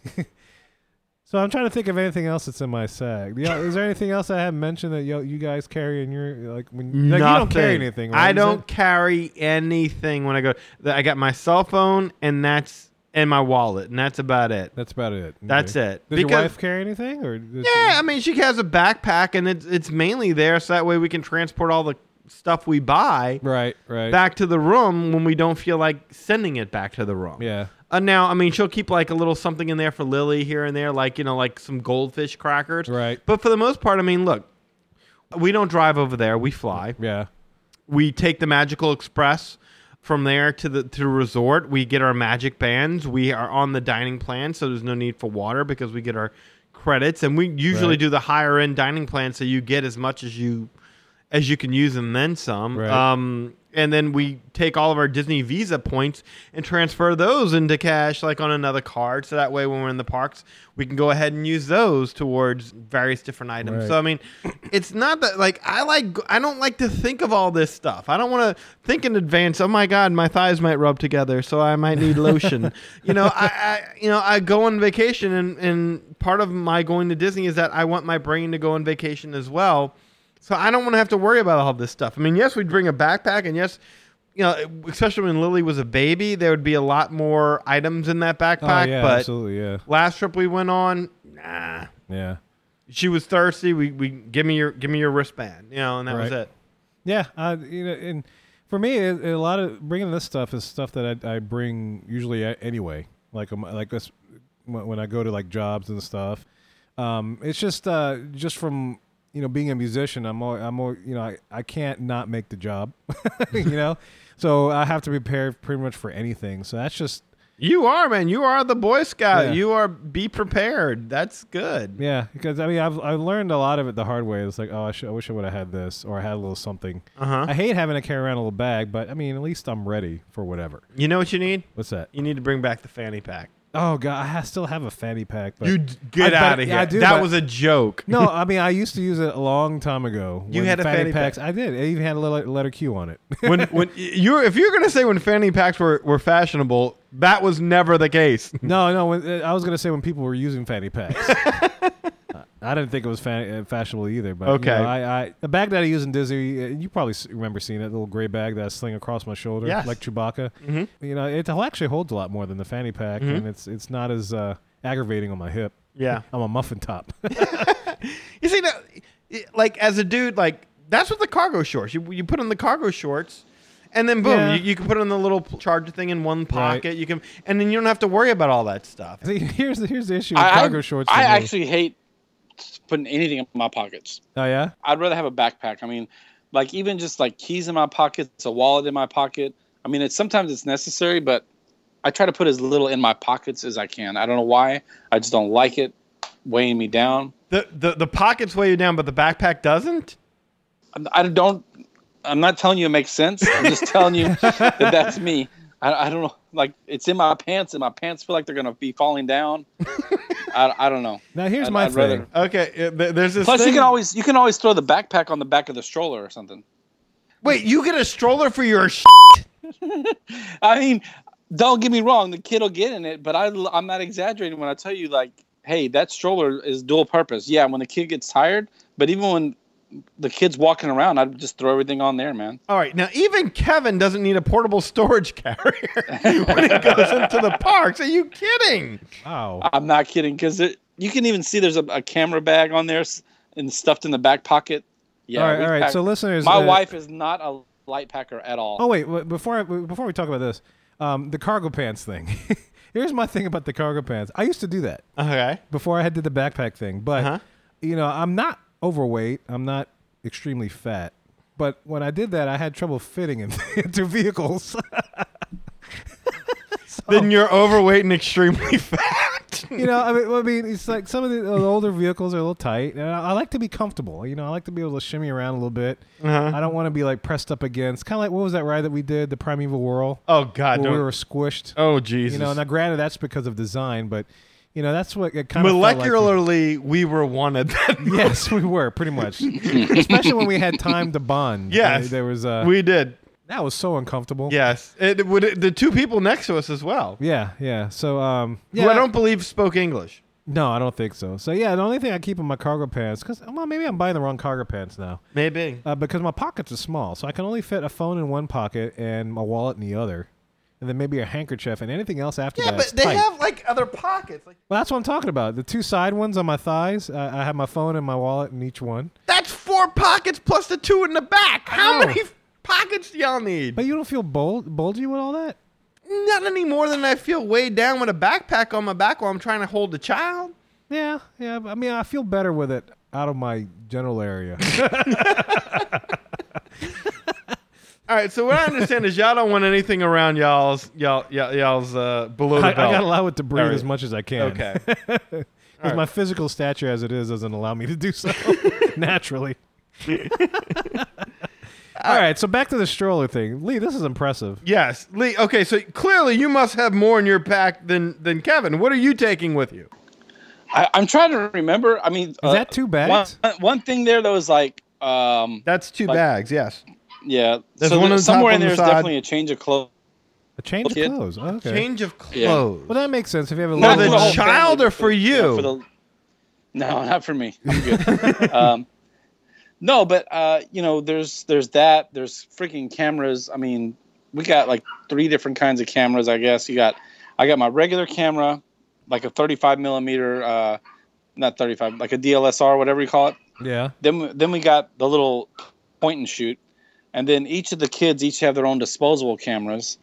so I'm trying to think of anything else that's in my sack. Yeah, is there anything else I haven't mentioned that you, you guys carry in your like when like, you don't carry anything? Right? I don't carry anything when I go. I got my cell phone and that's and my wallet, and that's about it. That's about it. That's it. Does your Because- wife carry anything, or does Yeah, I mean, she has a backpack, and it's it's mainly there so that way we can transport all the stuff we buy Right, right. back to the room when we don't feel like sending it back to the room. yeah. Uh, now, I mean, she'll keep like a little something in there for Lily here and there, like you know, like some goldfish crackers. Right. But for the most part, I mean, look, we don't drive over there; we fly. Yeah. We take the Magical Express from there to the to the resort. We get our magic bands. We are on the dining plan, so there's no need for water because we get our credits. And we usually Right. do the higher end dining plan, so you get as much as you as you can use and then some. Right. Um, and then we take all of our Disney Visa points and transfer those into cash, like on another card. So that way, when we're in the parks, we can go ahead and use those towards various different items. Right. So I mean, it's not that like I like I don't like to think of all this stuff. I don't want to think in advance. Oh my God, my thighs might rub together, so I might need lotion. you know, I, I you know I go on vacation, and and part of my going to Disney is that I want my brain to go on vacation as well. So I don't want to have to worry about all this stuff. I mean, yes, we'd bring a backpack, and yes, you know, especially when Lily was a baby, there would be a lot more items in that backpack. oh yeah, but absolutely. Yeah. last trip we went on, nah. Yeah. She was thirsty. We, we give me your give me your wristband, you know, and that was it. Yeah, uh, you know, and for me, it, a lot of bringing this stuff is stuff that I, I bring usually anyway. Like um, like this when when I go to like jobs and stuff. Um, it's just uh, just from you know being a musician. I'm all, I'm all, you know I, I can't not make the job. you know, so I have to prepare pretty much for anything. So that's just You are man. You are the Boy Scout. Yeah. You are be prepared. That's good. yeah. Because I mean I've I've learned a lot of it the hard way. It's like oh I, I wish I would have had this or I had a little something. Uh huh. I hate having to carry around a little bag, but I mean at least I'm ready for whatever. You know what you need? What's that? You need to bring back the fanny pack. Oh god, I still have a fanny pack. But You get I- out but- of here. I do, that was a joke. no, I mean I used to use it a long time ago. You had a fanny packs. I did. It even had a letter, letter Q on it. when when you're if you're gonna say when fanny packs were, were fashionable, that was never the case. no, no. When, uh, I was gonna say when people were using fanny packs. I didn't think it was fa- uh, fashionable either. But you Okay. know, I, I the bag that I use in Disney, uh, you probably remember seeing that little gray bag that I sling across my shoulder, Yes. like Chewbacca. Mhm. You know, it actually holds a lot more than the fanny pack, Mhm. and it's it's not as uh, aggravating on my hip. Yeah. I'm a muffin top. You see, that, like as a dude, like that's what the cargo shorts. You you put on the cargo shorts, and then boom, Yeah. you, you can put on the little charger thing in one pocket. You can, and then you don't have to worry about all that stuff. See, here's the, here's the issue with I, cargo shorts. I for me. actually hate putting anything in my pockets. Oh yeah. I'd rather have a backpack. I mean, like even just like keys in my pockets, a wallet in my pocket. I mean, it's sometimes it's necessary, but I try to put as little in my pockets as I can. I don't know why. I just don't like it weighing me down. The the the pockets weigh you down, but the backpack doesn't. I don't. I'm not telling you it makes sense. I'm just telling you that that's me. I, I don't know. Like it's in my pants, and my pants feel like they're gonna be falling down. I, I don't know. Now here's I'd- my I'd thing. rather- Okay, uh, there's this. Plus, you can always you can always throw the backpack on the back of the stroller or something. wait. You get a stroller for your. Sh- I mean, don't get me wrong, the kid will get in it, but I, I'm not exaggerating when I tell you, like, hey, that stroller is dual purpose. Yeah, when the kid gets tired, but even when the kid's walking around, I'd just throw everything on there, man. All right, now even Kevin doesn't need a portable storage carrier when he goes into the parks. Are you kidding? Wow. I'm not kidding, because you can even see there's a, a camera bag on there and stuffed in the back pocket. Yeah, All right. All right. pack- So listeners, my uh, wife is not a light packer at all. Oh wait, wait, before I, before we talk about this, um, the cargo pants thing. Here's my thing about the cargo pants. I used to do that Okay. before I had did the backpack thing, but Uh-huh. you know, I'm not overweight. I'm not extremely fat. But when I did that, I had trouble fitting in, into vehicles. Then you're overweight and extremely fat. you know, I mean, I mean, it's like some of the, the older vehicles are a little tight, and I, I like to be comfortable. You know, I like to be able to shimmy around a little bit. Uh-huh. I don't want to be like pressed up against. Kind of like what was that ride that we did, the Primeval Whirl, Oh God! where we were squished. oh Jesus! You know, now granted that's because of design, but you know that's what it kind of Like Molecularly, we were wanted. yes, we were pretty much, especially when we had time to bond. Yes. Uh, there was uh, we did. that was so uncomfortable. Yes, it would. the two people next to us as well. yeah, yeah. So um, Who yeah, I don't believe spoke English. no, I don't think so. So yeah, the only thing I keep in my cargo pants, because well, maybe I'm buying the wrong cargo pants now, Maybe. uh, because my pockets are small, so I can only fit a phone in one pocket and my wallet in the other. And then maybe a handkerchief and anything else after Yeah, that. Yeah, but they tight. have like other pockets. Like Well, that's what I'm talking about. The two side ones on my thighs. Uh, I have my phone and my wallet in each one. that's four pockets plus the two in the back. How many pockets do y'all need? But you don't feel bold, bulgy with all that? Not any more than I feel weighed down with a backpack on my back while I'm trying to hold the child. Yeah, yeah. I mean, I feel better with it out of my general area. All right, so what I understand is y'all don't want anything around y'all's y'all y'all, y'all's uh, below the I, I gotta allow it to breathe All right. as much as I can. Okay. Because my physical stature as it is doesn't allow me to do so naturally. All right, so back to the stroller thing. Lee, this is impressive. Yes, Lee. Okay, so clearly you must have more in your pack than than Kevin. What are you taking with you? I, I'm trying to remember. I mean, Is that two bags? One, one thing there that was like, um, That's two Like- bags. Yes. Yeah. There's so one there- on the somewhere on in there is side. definitely a change of clothes. A change Okay. of clothes. Okay. Change of Yeah. clothes. Well, that makes sense if you have a Now, little the for child family, or for you? for the- no, not for me. I'm good. um, no, but uh, you know, there's there's that. There's freaking cameras. I mean, we got like three different kinds of cameras. I guess you got. I got my regular camera, like a 35 millimeter, uh, not 35, like a DLSR, whatever you call it. Yeah. Then then we got the little point and shoot, and then each of the kids each have their own disposable cameras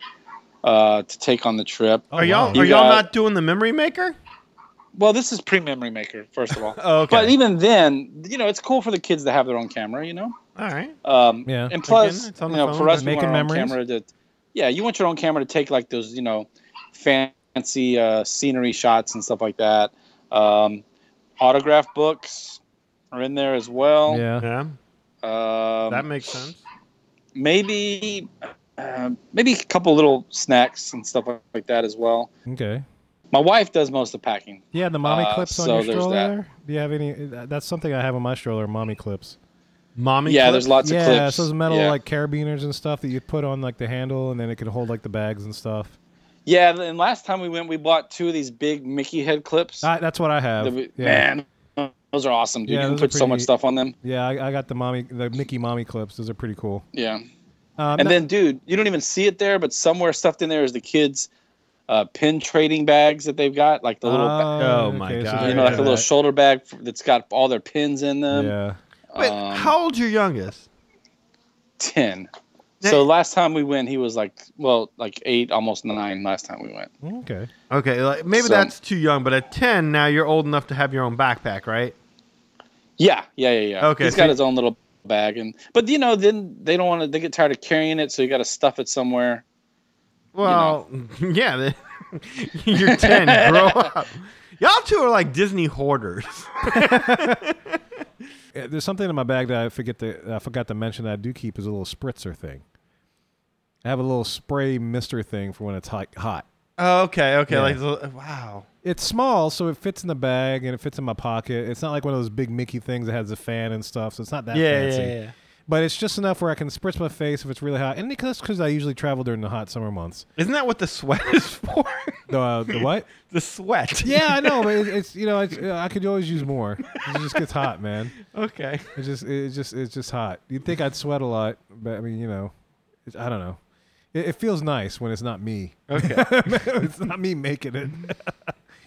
uh, to take on the trip. Oh, are y'all wow. are You y'all got- not doing the memory maker? Well, this is pre-memory maker, first of all. Oh, okay. But even then, you know, it's cool for the kids to have their own camera. You know, All right. um, Yeah. And plus, Again, you know, phone, for us, but we want making our own memories? camera to, yeah, you want your own camera to take like those, you know, fancy uh, scenery shots and stuff like that. Um, autograph books are in there as well. Yeah. Yeah, Um, that makes sense. Maybe, uh, maybe a couple little snacks and stuff like, like that as well. Okay. My wife does most of the packing. Yeah, the mommy Uh, clips on so your stroller. that. There? Do you have any? That's something I have on my stroller. Mommy clips. Mommy. Yeah, clip? there's lots of yeah, clips. so those metal yeah. like carabiners and stuff that you put on like the handle, and then it can hold like the bags and stuff. Yeah, and last time we went, we bought two of these big Mickey head clips. I, that's what I have. we- yeah. Man, those are awesome, dude. Yeah, you can those are put so much pretty- stuff on them. Yeah, I, I got the mommy, the Mickey mommy clips. Those are pretty cool. Yeah. Um, And no- then, dude, you don't even see it there, but somewhere stuffed in there is the kids' uh, pin trading bags that they've got, like the little, ba- Oh, my so God. they you know, like a little that. shoulder bag f- that's got all their pins in them. Yeah. Wait, Um, how old's your youngest? Ten. Hey. So last time we went, he was like, well, like eight, almost nine. Last time we went. Okay. Okay, like, maybe So- that's too young, but at 10, now you're old enough to have your own backpack, right? Yeah, yeah, yeah, yeah. Okay, He's so got his own little bag, and but you know, then they don't want to. They get tired of carrying it, so you got to stuff it somewhere. Well, yeah. the- You're 10. Grow up. Y'all two are like Disney hoarders. Yeah, There's something in my bag that I forget to I forgot to mention that I do keep is a little spritzer thing. I have a little spray mister thing for when it's hot. hot. Oh, okay, okay. Yeah. Like, wow. It's small, so it fits in the bag and it fits in my pocket. It's not like one of those big Mickey things that has a fan and stuff, so it's not that Yeah, fancy. yeah, yeah. But it's just enough where I can spritz my face if it's really hot, and because because I usually travel during the hot summer months. Isn't that what the sweat is for? The uh, the what? the sweat. Yeah, I know, but it's, it's you know it's, uh, I could always use more. It just gets hot, man. Okay. It's just it's just it's just hot. You'd think I'd sweat a lot, but I mean you know, it's, I don't know. It, it feels nice when it's not me. Okay. it's not me making it,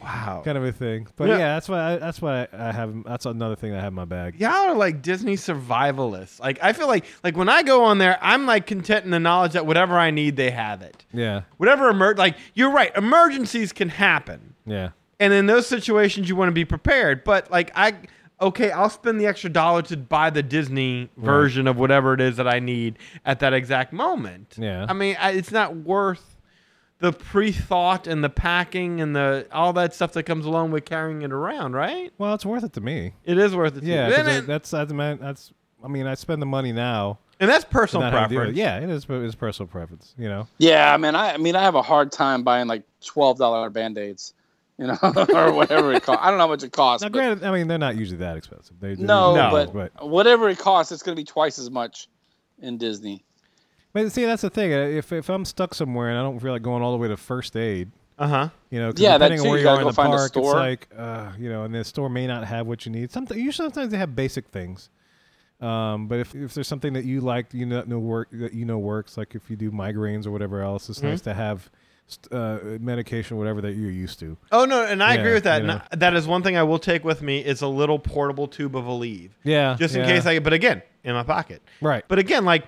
wow. kind of a thing. But Yeah. yeah, that's why I, that's why I, I have. That's another thing I have in my bag. Y'all are like Disney survivalists. Like I feel like like when I go on there, I'm like content in the knowledge that whatever I need, they have it. Yeah, Whatever emer like you're right, emergencies can happen. yeah, And in those situations you want to be prepared. But like I okay, I'll spend the extra dollar to buy the Disney version of whatever it is that I need at that exact moment. Yeah. I mean, I, it's not worth the pre-thought and the packing and the all that stuff that comes along with carrying it around, right? Well, it's worth it to me. It is worth it. to Yeah, you. 'cause I- it- that's that's man, that's. I mean, I spend the money now. and that's personal not have to deal with preference. it. Yeah, it is. It's personal preference. You know. Yeah, man. I, I mean, I have a hard time buying like twelve dollar band aids, you know, or whatever it costs. I don't know how much it costs. Now, granted, I mean they're not usually that expensive. They, they're no, usually- No. but, whatever it costs, it's going to be twice as much in Disney. But see, that's the thing. uh, If if I'm stuck somewhere and I don't feel like going all the way to first aid, Uh huh. you know, Yeah, that depending on where you you are in the park, it's like, uh, you know, and the store may not have what you need. Something usually sometimes they have basic things. Um, but if, if there's something that you like, you know, know work that you know works, like if you do migraines or whatever else, it's Mm-hmm. nice to have uh, medication, whatever that you're used to. Oh no, and I Yeah, agree with that. you know. I- that is one thing I will take with me is a little portable tube of Aleve, Yeah, just in yeah. case I. But again, in my pocket. Right. But again, like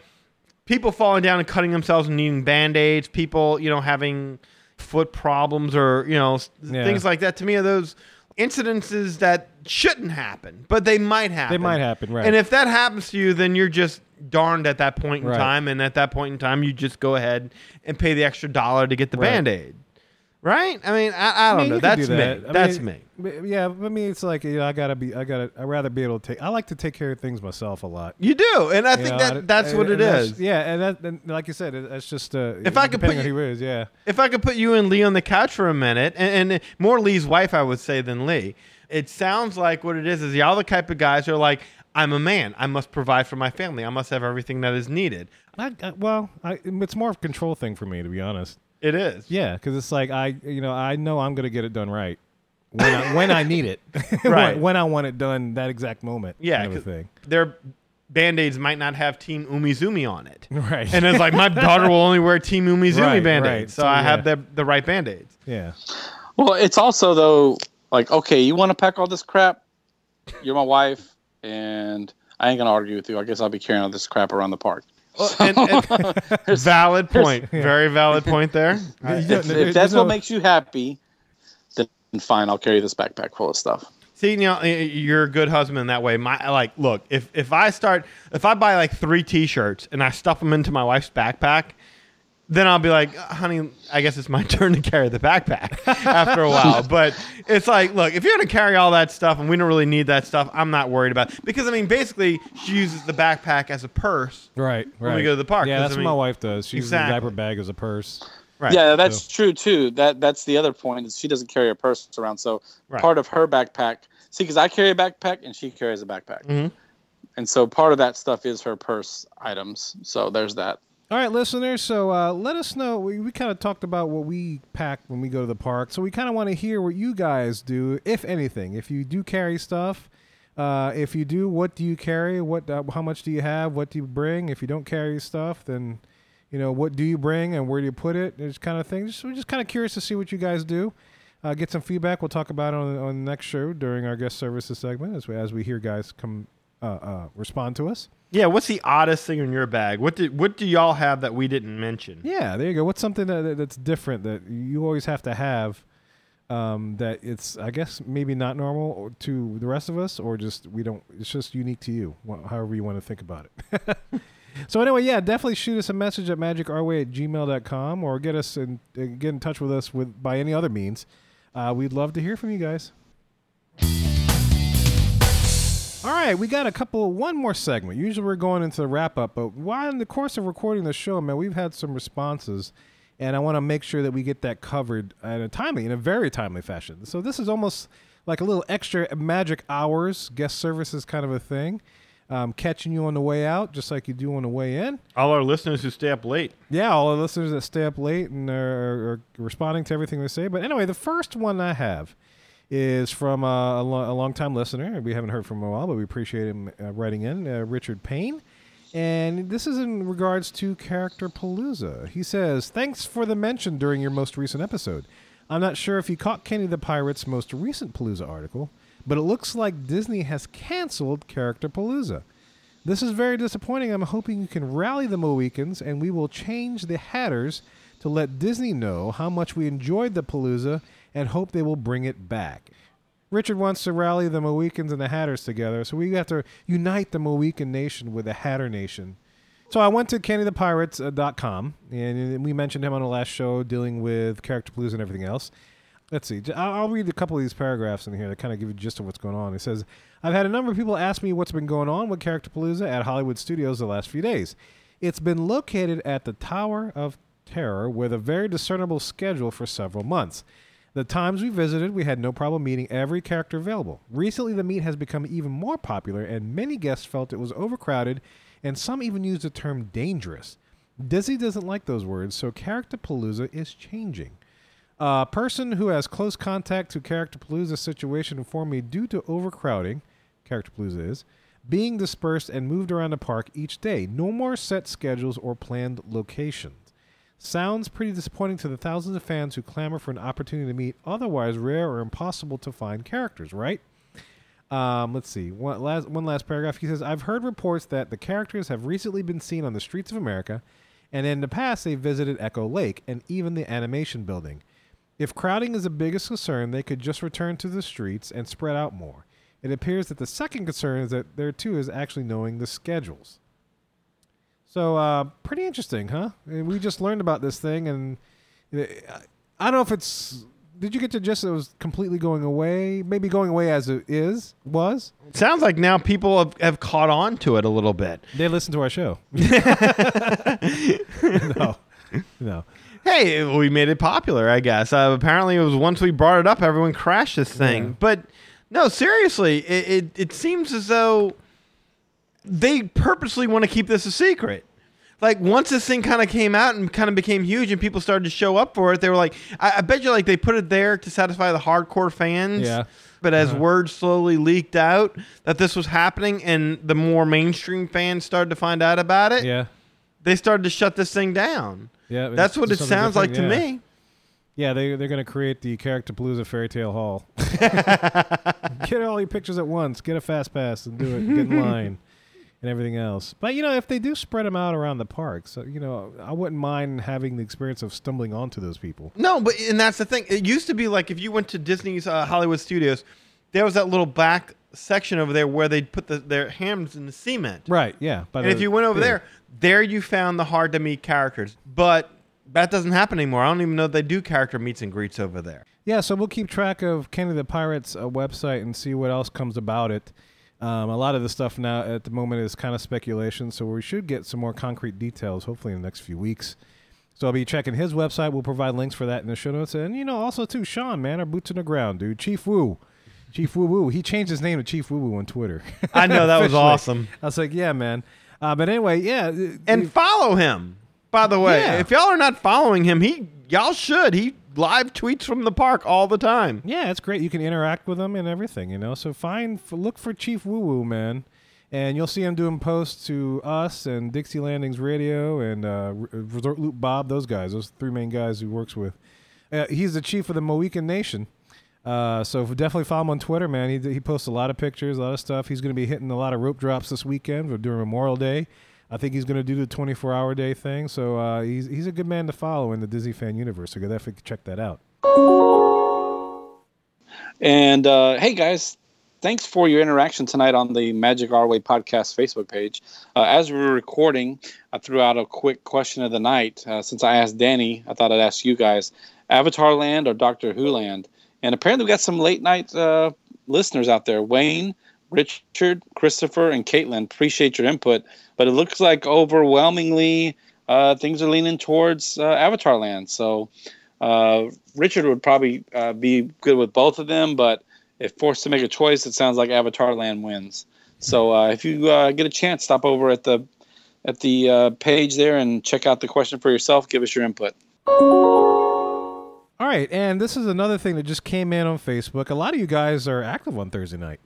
people falling down and cutting themselves and needing band aids, people you know having foot problems or you know Yeah. things like that. To me, are those incidences that shouldn't happen, but they might happen. They might happen, right. And if that happens to you, then you're just darned at that point in Right. time. And at that point in time, you just go ahead and pay the extra dollar to get the Right. band aid. Right? I mean, I, I don't mean, know. That's do me. that. I That's mean, me. Yeah, but I mean, it's like you know, I gotta be, I gotta, I rather be able to take. I like to take care of things myself a lot. You do, and I You think know, that I- that's what and it that's- is. Yeah, and that, and like you said, it's just uh, If I could put you- who is, yeah, If I could put you and Lee on the couch for a minute, and, and more Lee's wife, I would say, than Lee. It sounds like what it is is y'all the type of guys who are like, I'm a man. I must provide for my family. I must have everything that is needed. I, I, well, I, it's more of a control thing for me, to be honest. It is. Yeah, because it's like I, you know, I know I'm gonna get it done right when I, when I need it, Right. when, when I want it done that exact moment. Yeah, kind of thing. Their band aids might not have Team Umizoomi on it. Right. And it's like, my daughter will only wear Team Umizoomi Right, band right. aids. So, So, I have the, the right band aids. yeah, Well, it's also though like okay, you want to pack all this crap. You're my wife, and I ain't gonna argue with you. I guess I'll be carrying all this crap around the park. And- and- valid point. Very valid point there. If, uh, if that's what makes you happy, then fine. I'll carry this backpack full of stuff. See, you know, you're a good husband that way. My like, look, if if I start, if I buy like three T-shirts and I stuff them into my wife's backpack, then I'll be like, honey, I guess it's my turn to carry the backpack after a while. But it's like, look, if you're gonna carry all that stuff and we don't really need that stuff, I'm not worried about it. because I mean, basically, she uses the backpack as a purse. right, right. When we go to the park, Yeah, that's I what my wife does. She uses Exactly. the diaper bag as a purse. Right. Yeah, that's true too. That that's the other point is she doesn't carry a purse around. So Right. part of her backpack. See, because I carry a backpack and she carries a backpack, Mhm. and so part of that stuff is her purse items. So there's that. All right, listeners. So uh, let us know. We, we kind of talked about what we pack when we go to the park. So we kind of want to hear what you guys do, if anything. If you do carry stuff, uh, if you do, what do you carry? What? Uh, how much do you have? What do you bring? If you don't carry stuff, then you know what do you bring and where do you put it? This kind of thing. Just, we're just kind of curious to see what you guys do. Uh, get some feedback. We'll talk about it on, on the next show during our guest services segment as we as we hear guys come uh, uh, respond to us. Yeah, what's the oddest thing in your bag? What did what do y'all have that we didn't mention? Yeah, there you go. What's something that, that- that's different that you always have to have? Um, that it's I guess maybe not normal to the rest of us, or just we don't. It's just unique to you. However you want to think about it. so anyway, yeah, definitely shoot us a message at magicourway at gmail.com or get us in uh, get in touch with us with by any other means. Uh, we'd love to hear from you guys. All right, we got a couple, one more segment. Usually we're going into the wrap up, but while in the course of recording the show, man, we've had some responses, and I want to make sure that we get that covered in a timely, in a very timely fashion. So this is almost like a little extra magic hours guest services kind of a thing, um, catching you on the way out, just like you do on the way in. All our listeners who stay up late. Yeah, all our listeners that stay up late and are, are responding to everything we say. But anyway, the first one I have is from a, lo- a longtime listener. We haven't heard from him in a while, but we appreciate him uh, writing in, uh, Richard Payne. And this is in regards to Character Palooza. He says, Thanks for the mention during your most recent episode. I'm not sure if you caught Kenny the Pirate's most recent Palooza article, but it looks like Disney has canceled Character Palooza. This is very disappointing. I'm hoping you can rally the Mohicans and we will change the Hatters to let Disney know how much we enjoyed the Palooza and hope they will bring it back. Richard wants to rally the Mohicans and the Hatters together, so we have to unite the Mohican Nation with the Hatter Nation. So I went to KennyThePirates.com, and we mentioned him on the last show dealing with Character Palooza and everything else. Let's see. I'll read a couple of these paragraphs in here that kind of give you gist of what's going on. It says, I've had a number of people ask me what's been going on with Character Palooza at Hollywood Studios the last few days. It's been located at the Tower of Terror with a very discernible schedule for several months. The times we visited, we had no problem meeting every character available. Recently, the meet has become even more popular, and many guests felt it was overcrowded, and some even used the term dangerous. Disney doesn't like those words, so Character Palooza is changing. A person who has close contact to Character Palooza situation informed me due to overcrowding, Character Palooza is, being dispersed and moved around the park each day. No more set schedules or planned locations. Sounds pretty disappointing to the thousands of fans who clamor for an opportunity to meet otherwise rare or impossible to find characters, right? Um, let's see. One last, one last paragraph. He says, I've heard reports that the characters have recently been seen on the streets of America, and in the past they visited Echo Lake and even the animation building. If crowding is the biggest concern, they could just return to the streets and spread out more. It appears that the second concern is that there too is actually knowing the schedules. So, uh, pretty interesting, huh? And we just learned about this thing, and I don't know if it's. Did you get to just it was completely going away? Maybe going away as it is was. Sounds like now people have, have caught on to it a little bit. They listen to our show. no, no. Hey, we made it popular, I guess. Uh, apparently, it was once we brought it up, everyone crashed this thing. Yeah. But no, seriously, it, it, it seems as though they purposely want to keep this a secret. Like once this thing kind of came out and kind of became huge, and people started to show up for it, they were like, I, I bet you, like they put it there to satisfy the hardcore fans. Yeah. But as Uh-huh. word slowly leaked out that this was happening, and the more mainstream fans started to find out about it, Yeah, they started to shut this thing down. yeah. That's what it sounds like different, to me. Yeah, they they're gonna create the Character Palooza Fairy Tale Hall. get all your pictures at once. Get a fast pass and do it. Get in line and everything else. But you know, if they do spread them out around the park, so you know, I wouldn't mind having the experience of stumbling onto those people. No, but and that's the thing. It used to be like if you went to Disney's uh, Hollywood Studios, there was that little back section over there where they'd put the, their hands in the cement. Right? Yeah. But And if you went over there, there you found the hard to meet characters. But that doesn't happen anymore. I don't even know they do character meets and greets over there. Yeah, so we'll keep track of Kenny the Pirate's uh, website and see what else comes about it. Um, a lot of the stuff now at the moment is kind of speculation, so we should get some more concrete details hopefully in the next few weeks. So I'll be checking his website. We'll provide links for that in the show notes. And you know, also too, Sean, man, our boots on the ground, dude. Chief Woo. Chief Woo Woo. He changed his name to Chief Woo Woo on Twitter. I know that was awesome. I was like, yeah, man. Uh, but anyway, yeah. And follow him. By the way, Yeah. if y'all are not following him, he y'all should. He live tweets from the park all the time. Yeah, it's great. You can interact with them and everything, you know. So find, look for Chief Woo Woo, man, and you'll see him doing posts to us and Dixie Landings Radio and uh, Resort Loop Bob. Those guys, those three main guys he works with. Uh, he's the chief of the Mohican Nation. Uh, so definitely follow him on Twitter, man. He, he posts a lot of pictures, a lot of stuff. He's going to be hitting a lot of rope drops this weekend during Memorial Day. I think he's going to do the 24 hour day thing. So uh, he's he's a good man to follow in the Disney fan universe. So go definitely check that out. And uh, hey, guys, thanks for your interaction tonight on the Magic Our Way podcast Facebook page. Uh, as we were recording, I threw out a quick question of the night. Uh, since I asked Danny, I thought I'd ask you guys Avatar Land or Doctor Who Land? And apparently, we got some late night uh, listeners out there. Wayne, Richard, Christopher, and Caitlin. Appreciate your input. But it looks like overwhelmingly uh, things are leaning towards uh, Avatar Land. So uh, Richard would probably uh, be good with both of them, but if forced to make a choice, it sounds like Avatar Land wins. So uh, if you uh, get a chance, stop over at the at the page there and check out the question for yourself. Give us your input. All right, and this is another thing that just came in on Facebook. A lot of you guys are active on Thursday night.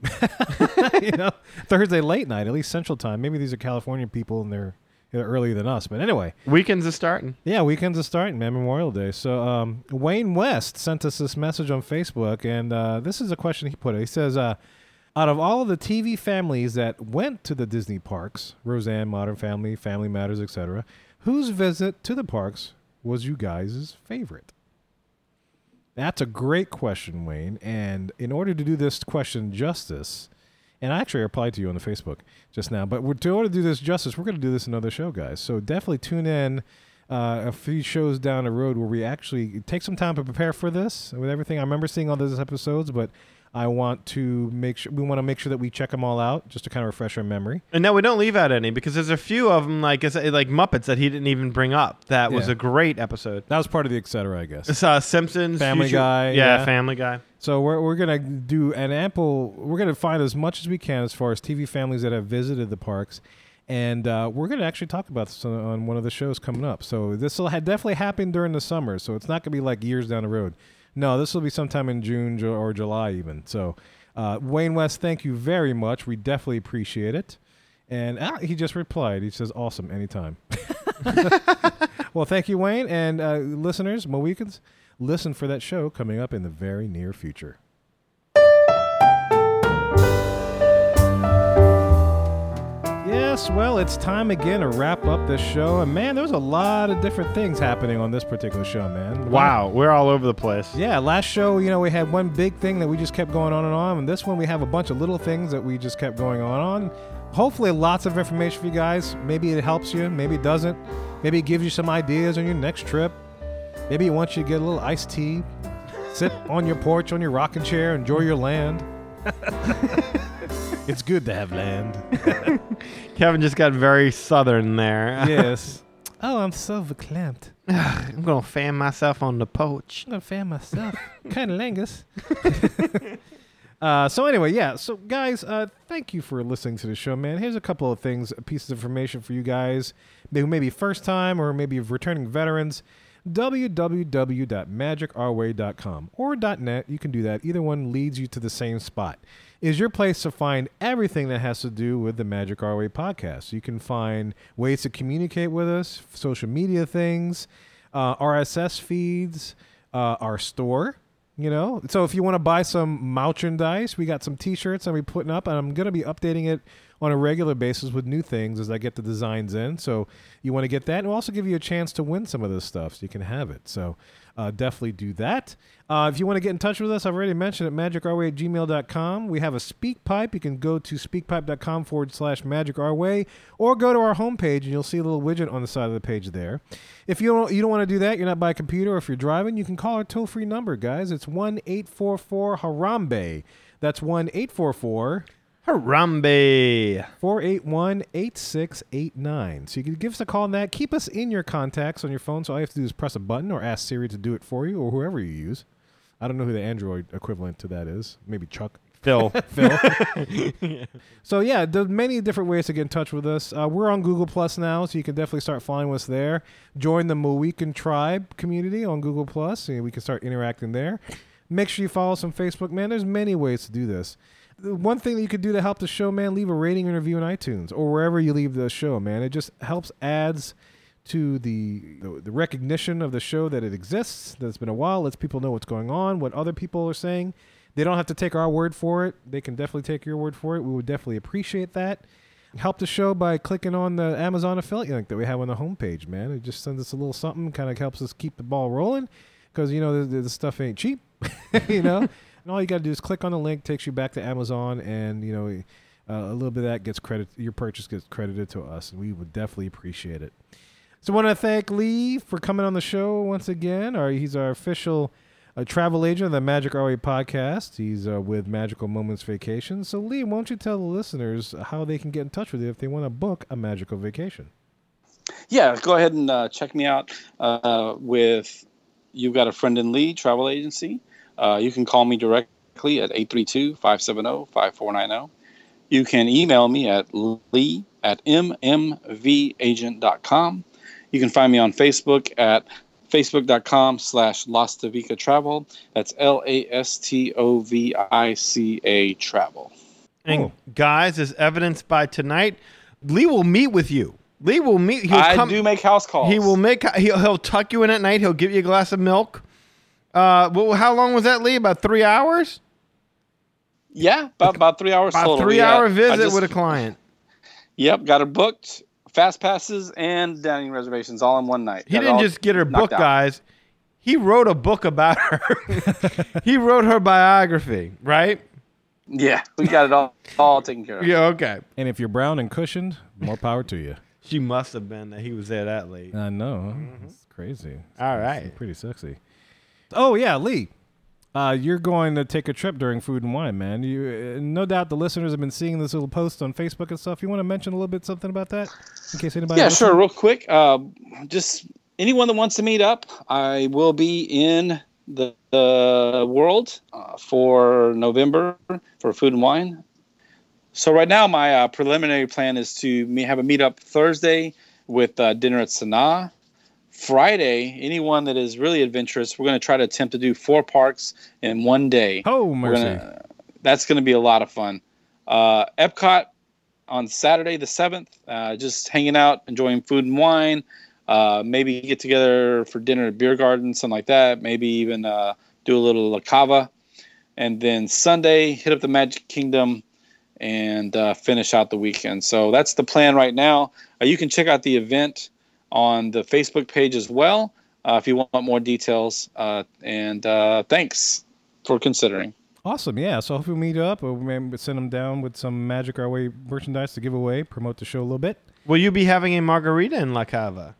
you know, Thursday late night, at least Central Time. Maybe these are California people and they're, they're earlier than us. But anyway, Weekends are starting. yeah, weekends are starting, man. Memorial Day. So um, Wayne West sent us this message on Facebook, and uh, this is a question he put. He says, uh, "Out of all of the TV families that went to the Disney parks, Roseanne, Modern Family, Family Matters, etc., whose visit to the parks was you guys' favorite?" That's a great question, Wayne. And in order to do this question justice, and I actually replied to you on the Facebook just now, but we're, to order to do this justice, we're going to do this another show, guys. So definitely tune in uh, a few shows down the road where we actually take some time to prepare for this with everything. I remember seeing all those episodes, but I want to make sure we want to make sure that we check them all out just to kind of refresh our memory. And no, we don't leave out any because there's a few of them like like Muppets that he didn't even bring up. That was Yeah. a great episode. That was part of the etc. I guess. It's uh, Simpsons, Family Future- Guy, yeah, yeah. Family Guy. So we're, we're gonna do an ample. We're gonna find as much as we can as far as TV families that have visited the parks, and uh, we're gonna actually talk about this on, on one of the shows coming up. So this will ha- definitely happen during the summer. So it's not gonna be like years down the road. No, this will be sometime in June or July even. So uh, Wayne West, thank you very much. We definitely appreciate it. And ah, he just replied. He says, "Awesome, anytime." well, thank you, Wayne, and uh, listeners, Mohicans, listen for that show coming up in the very near future. Yes, well, it's time again to wrap up this show. And man, there's a lot of different things happening on this particular show, man. Wow, we're all over the place. Yeah, last show, you know, we had one big thing that we just kept going on and on, and this one we have a bunch of little things that we just kept going on on. Hopefully, lots of information for you guys. Maybe it helps you, maybe it doesn't. Maybe it gives you some ideas on your next trip. Maybe it wants you to get a little iced tea, sit on your porch on your rocking chair, enjoy your land. it's good to have land. Kevin just got very southern there. yes. Oh, I'm so verklempt. I'm gonna fan myself on the porch. I'm gonna fan myself. kind of langus. uh, so anyway, yeah. So guys, uh, thank you for listening to the show, man. Here's a couple of things, pieces of information for you guys, who maybe first time or maybe returning veterans. www.magicourway.com or .net. You can do that. Either one leads you to the same spot. Is your place to find everything that has to do with the Magic Our Way podcast. You can find ways to communicate with us, social media things, uh, RSS feeds, uh, our store. You know, so if you want to buy some merchandise, we got some T-shirts that we're putting up, and I'm gonna be updating it on a regular basis with new things as I get the designs in. So you want to get that, and we'll also give you a chance to win some of this stuff, so you can have it. So uh, definitely do that. Uh, if you want to get in touch with us, I've already mentioned at magicourway at gmail.com. We have a speak pipe. You can go to speakpipe.com forward slash magicourway or go to our homepage and you'll see a little widget on the side of the page there. If you don't, you don't want to do that, you're not by a computer, or if you're driving, you can call our toll free number, guys. It's 1 844 Harambe. That's 1 844 Harambe. 481 8689. So you can give us a call on that. Keep us in your contacts on your phone. So all you have to do is press a button or ask Siri to do it for you or whoever you use. I don't know who the Android equivalent to that is. Maybe Chuck. Phil. Phil. so yeah, there's many different ways to get in touch with us. Uh, we're on Google Plus now, so you can definitely start following us there. Join the Mohican Tribe community on Google Plus, and we can start interacting there. Make sure you follow us on Facebook, man. There's many ways to do this. One thing that you could do to help the show, man, leave a rating and review on iTunes or wherever you leave the show, man. It just helps adds to the, the the recognition of the show that it exists. That it's been a while. Lets people know what's going on, what other people are saying. They don't have to take our word for it. They can definitely take your word for it. We would definitely appreciate that. Help the show by clicking on the Amazon affiliate link that we have on the homepage, man. It just sends us a little something, kind of helps us keep the ball rolling because, you know, the stuff ain't cheap, you know? And all you got to do is click on the link, takes you back to Amazon, and, you know, uh, a little bit of that gets credit, your purchase gets credited to us, and we would definitely appreciate it. So I want to thank Lee for coming on the show once again. Our, he's our official a travel agent of the Magic Our Way podcast. He's uh, with Magical Moments Vacation. So, Lee, won't you tell the listeners how they can get in touch with you if they want to book a magical vacation? Yeah, go ahead and uh, check me out uh, with You've Got a Friend in Lee Travel Agency. Uh, you can call me directly at 832 570 5490. You can email me at lee at mmvagent.com. You can find me on Facebook at facebook.com slash Lastovica Travel. That's L A S T O V I C A Travel. And guys, as evidenced by tonight, Lee will meet with you. Lee will meet. He'll I come, do make house calls. He will make. He'll, he'll tuck you in at night. He'll give you a glass of milk. Uh, well, how long was that, Lee? About three hours. Yeah, about, about three hours About total. three hour I visit just- with a client. Yep, got her booked. Fast passes and dining reservations all in one night. He Got didn't just get her knocked book, out. guys. He wrote a book about her. he wrote her biography, right? Yeah, we got it all, all taken care of. Yeah. Okay. And if you're brown and cushioned, more power to you. She must have been that he was there that late. I know. It's crazy. It's All it's right. pretty sexy. Oh, yeah, Lee. Uh, you're going to take a trip during Food and Wine, man. You, uh, no doubt the listeners have been seeing this little post on Facebook and stuff. You want to mention a little bit something about that, in case anybody? Yeah, sure. Real quick, uh, just anyone that wants to meet up, I will be in the, the world uh, for November for Food and Wine. So right now, my uh, preliminary plan is to have a meetup Thursday with uh, dinner at Sanaa. Friday, anyone that is really adventurous, we're going to try to attempt to do four parks in one day. Oh, mercy. gonna- that's going to be a lot of fun. Uh, Epcot on Saturday the seventh, uh, just hanging out, enjoying food and wine. Uh, maybe get together for dinner at beer garden, something like that. Maybe even uh, do a little La Cava, and then Sunday hit up the Magic Kingdom and uh, finish out the weekend. So that's the plan right now. Uh, you can check out the event on the Facebook page as well uh, if you want more details. Uh, and uh, thanks for considering. Awesome, yeah. So hopefully we meet up, or maybe send them down with some Magic Our Way merchandise to give away, promote the show a little bit. Will you be having a margarita in La Cava?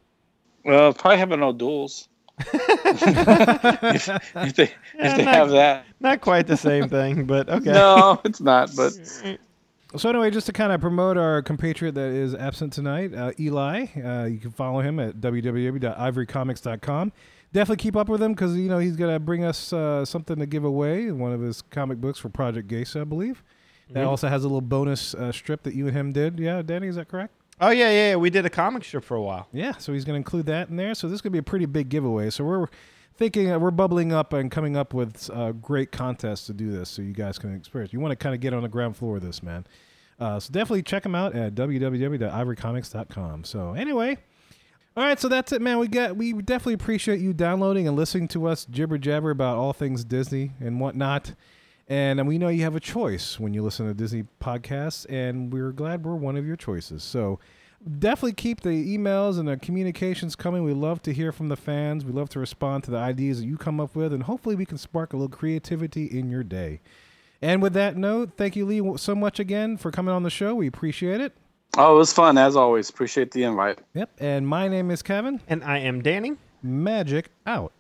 Well, probably having no duels. if, if they if they not- have that, Not quite the same thing, but okay. no, it's not. But So anyway, just to kind of promote our compatriot that is absent tonight, uh, Eli, uh, you can follow him at www.ivorycomics.com. Definitely keep up with him because you know he's gonna bring us uh, something to give away, one of his comic books for Project Geisha, I believe. That also has a little bonus uh, strip that you and him did. Yeah, Danny, is that correct? Oh yeah, yeah, yeah. We did a comic strip for a while. Yeah, so he's going to include that in there. So this is going to be a pretty big giveaway. So we're thinking, uh, we're bubbling up and coming up with uh, great contests to do this so you guys can experience. You want to kind of get on the ground floor of this, man. Uh, so definitely check them out at www.ivorycomics.com. So anyway, all right, so that's it, man. We got we definitely appreciate you downloading and listening to us jibber jabber about all things Disney and whatnot. And we know you have a choice when you listen to Disney podcasts, and we're glad we're one of your choices. So definitely keep the emails and the communications coming. We love to hear from the fans. We love to respond to the ideas that you come up with, and hopefully we can spark a little creativity in your day. And with that note, thank you, Lee, so much again for coming on the show. We appreciate it. oh, it was fun as always. Appreciate the invite. Yep. And my name is Kevin. And I am Danny. Magic out.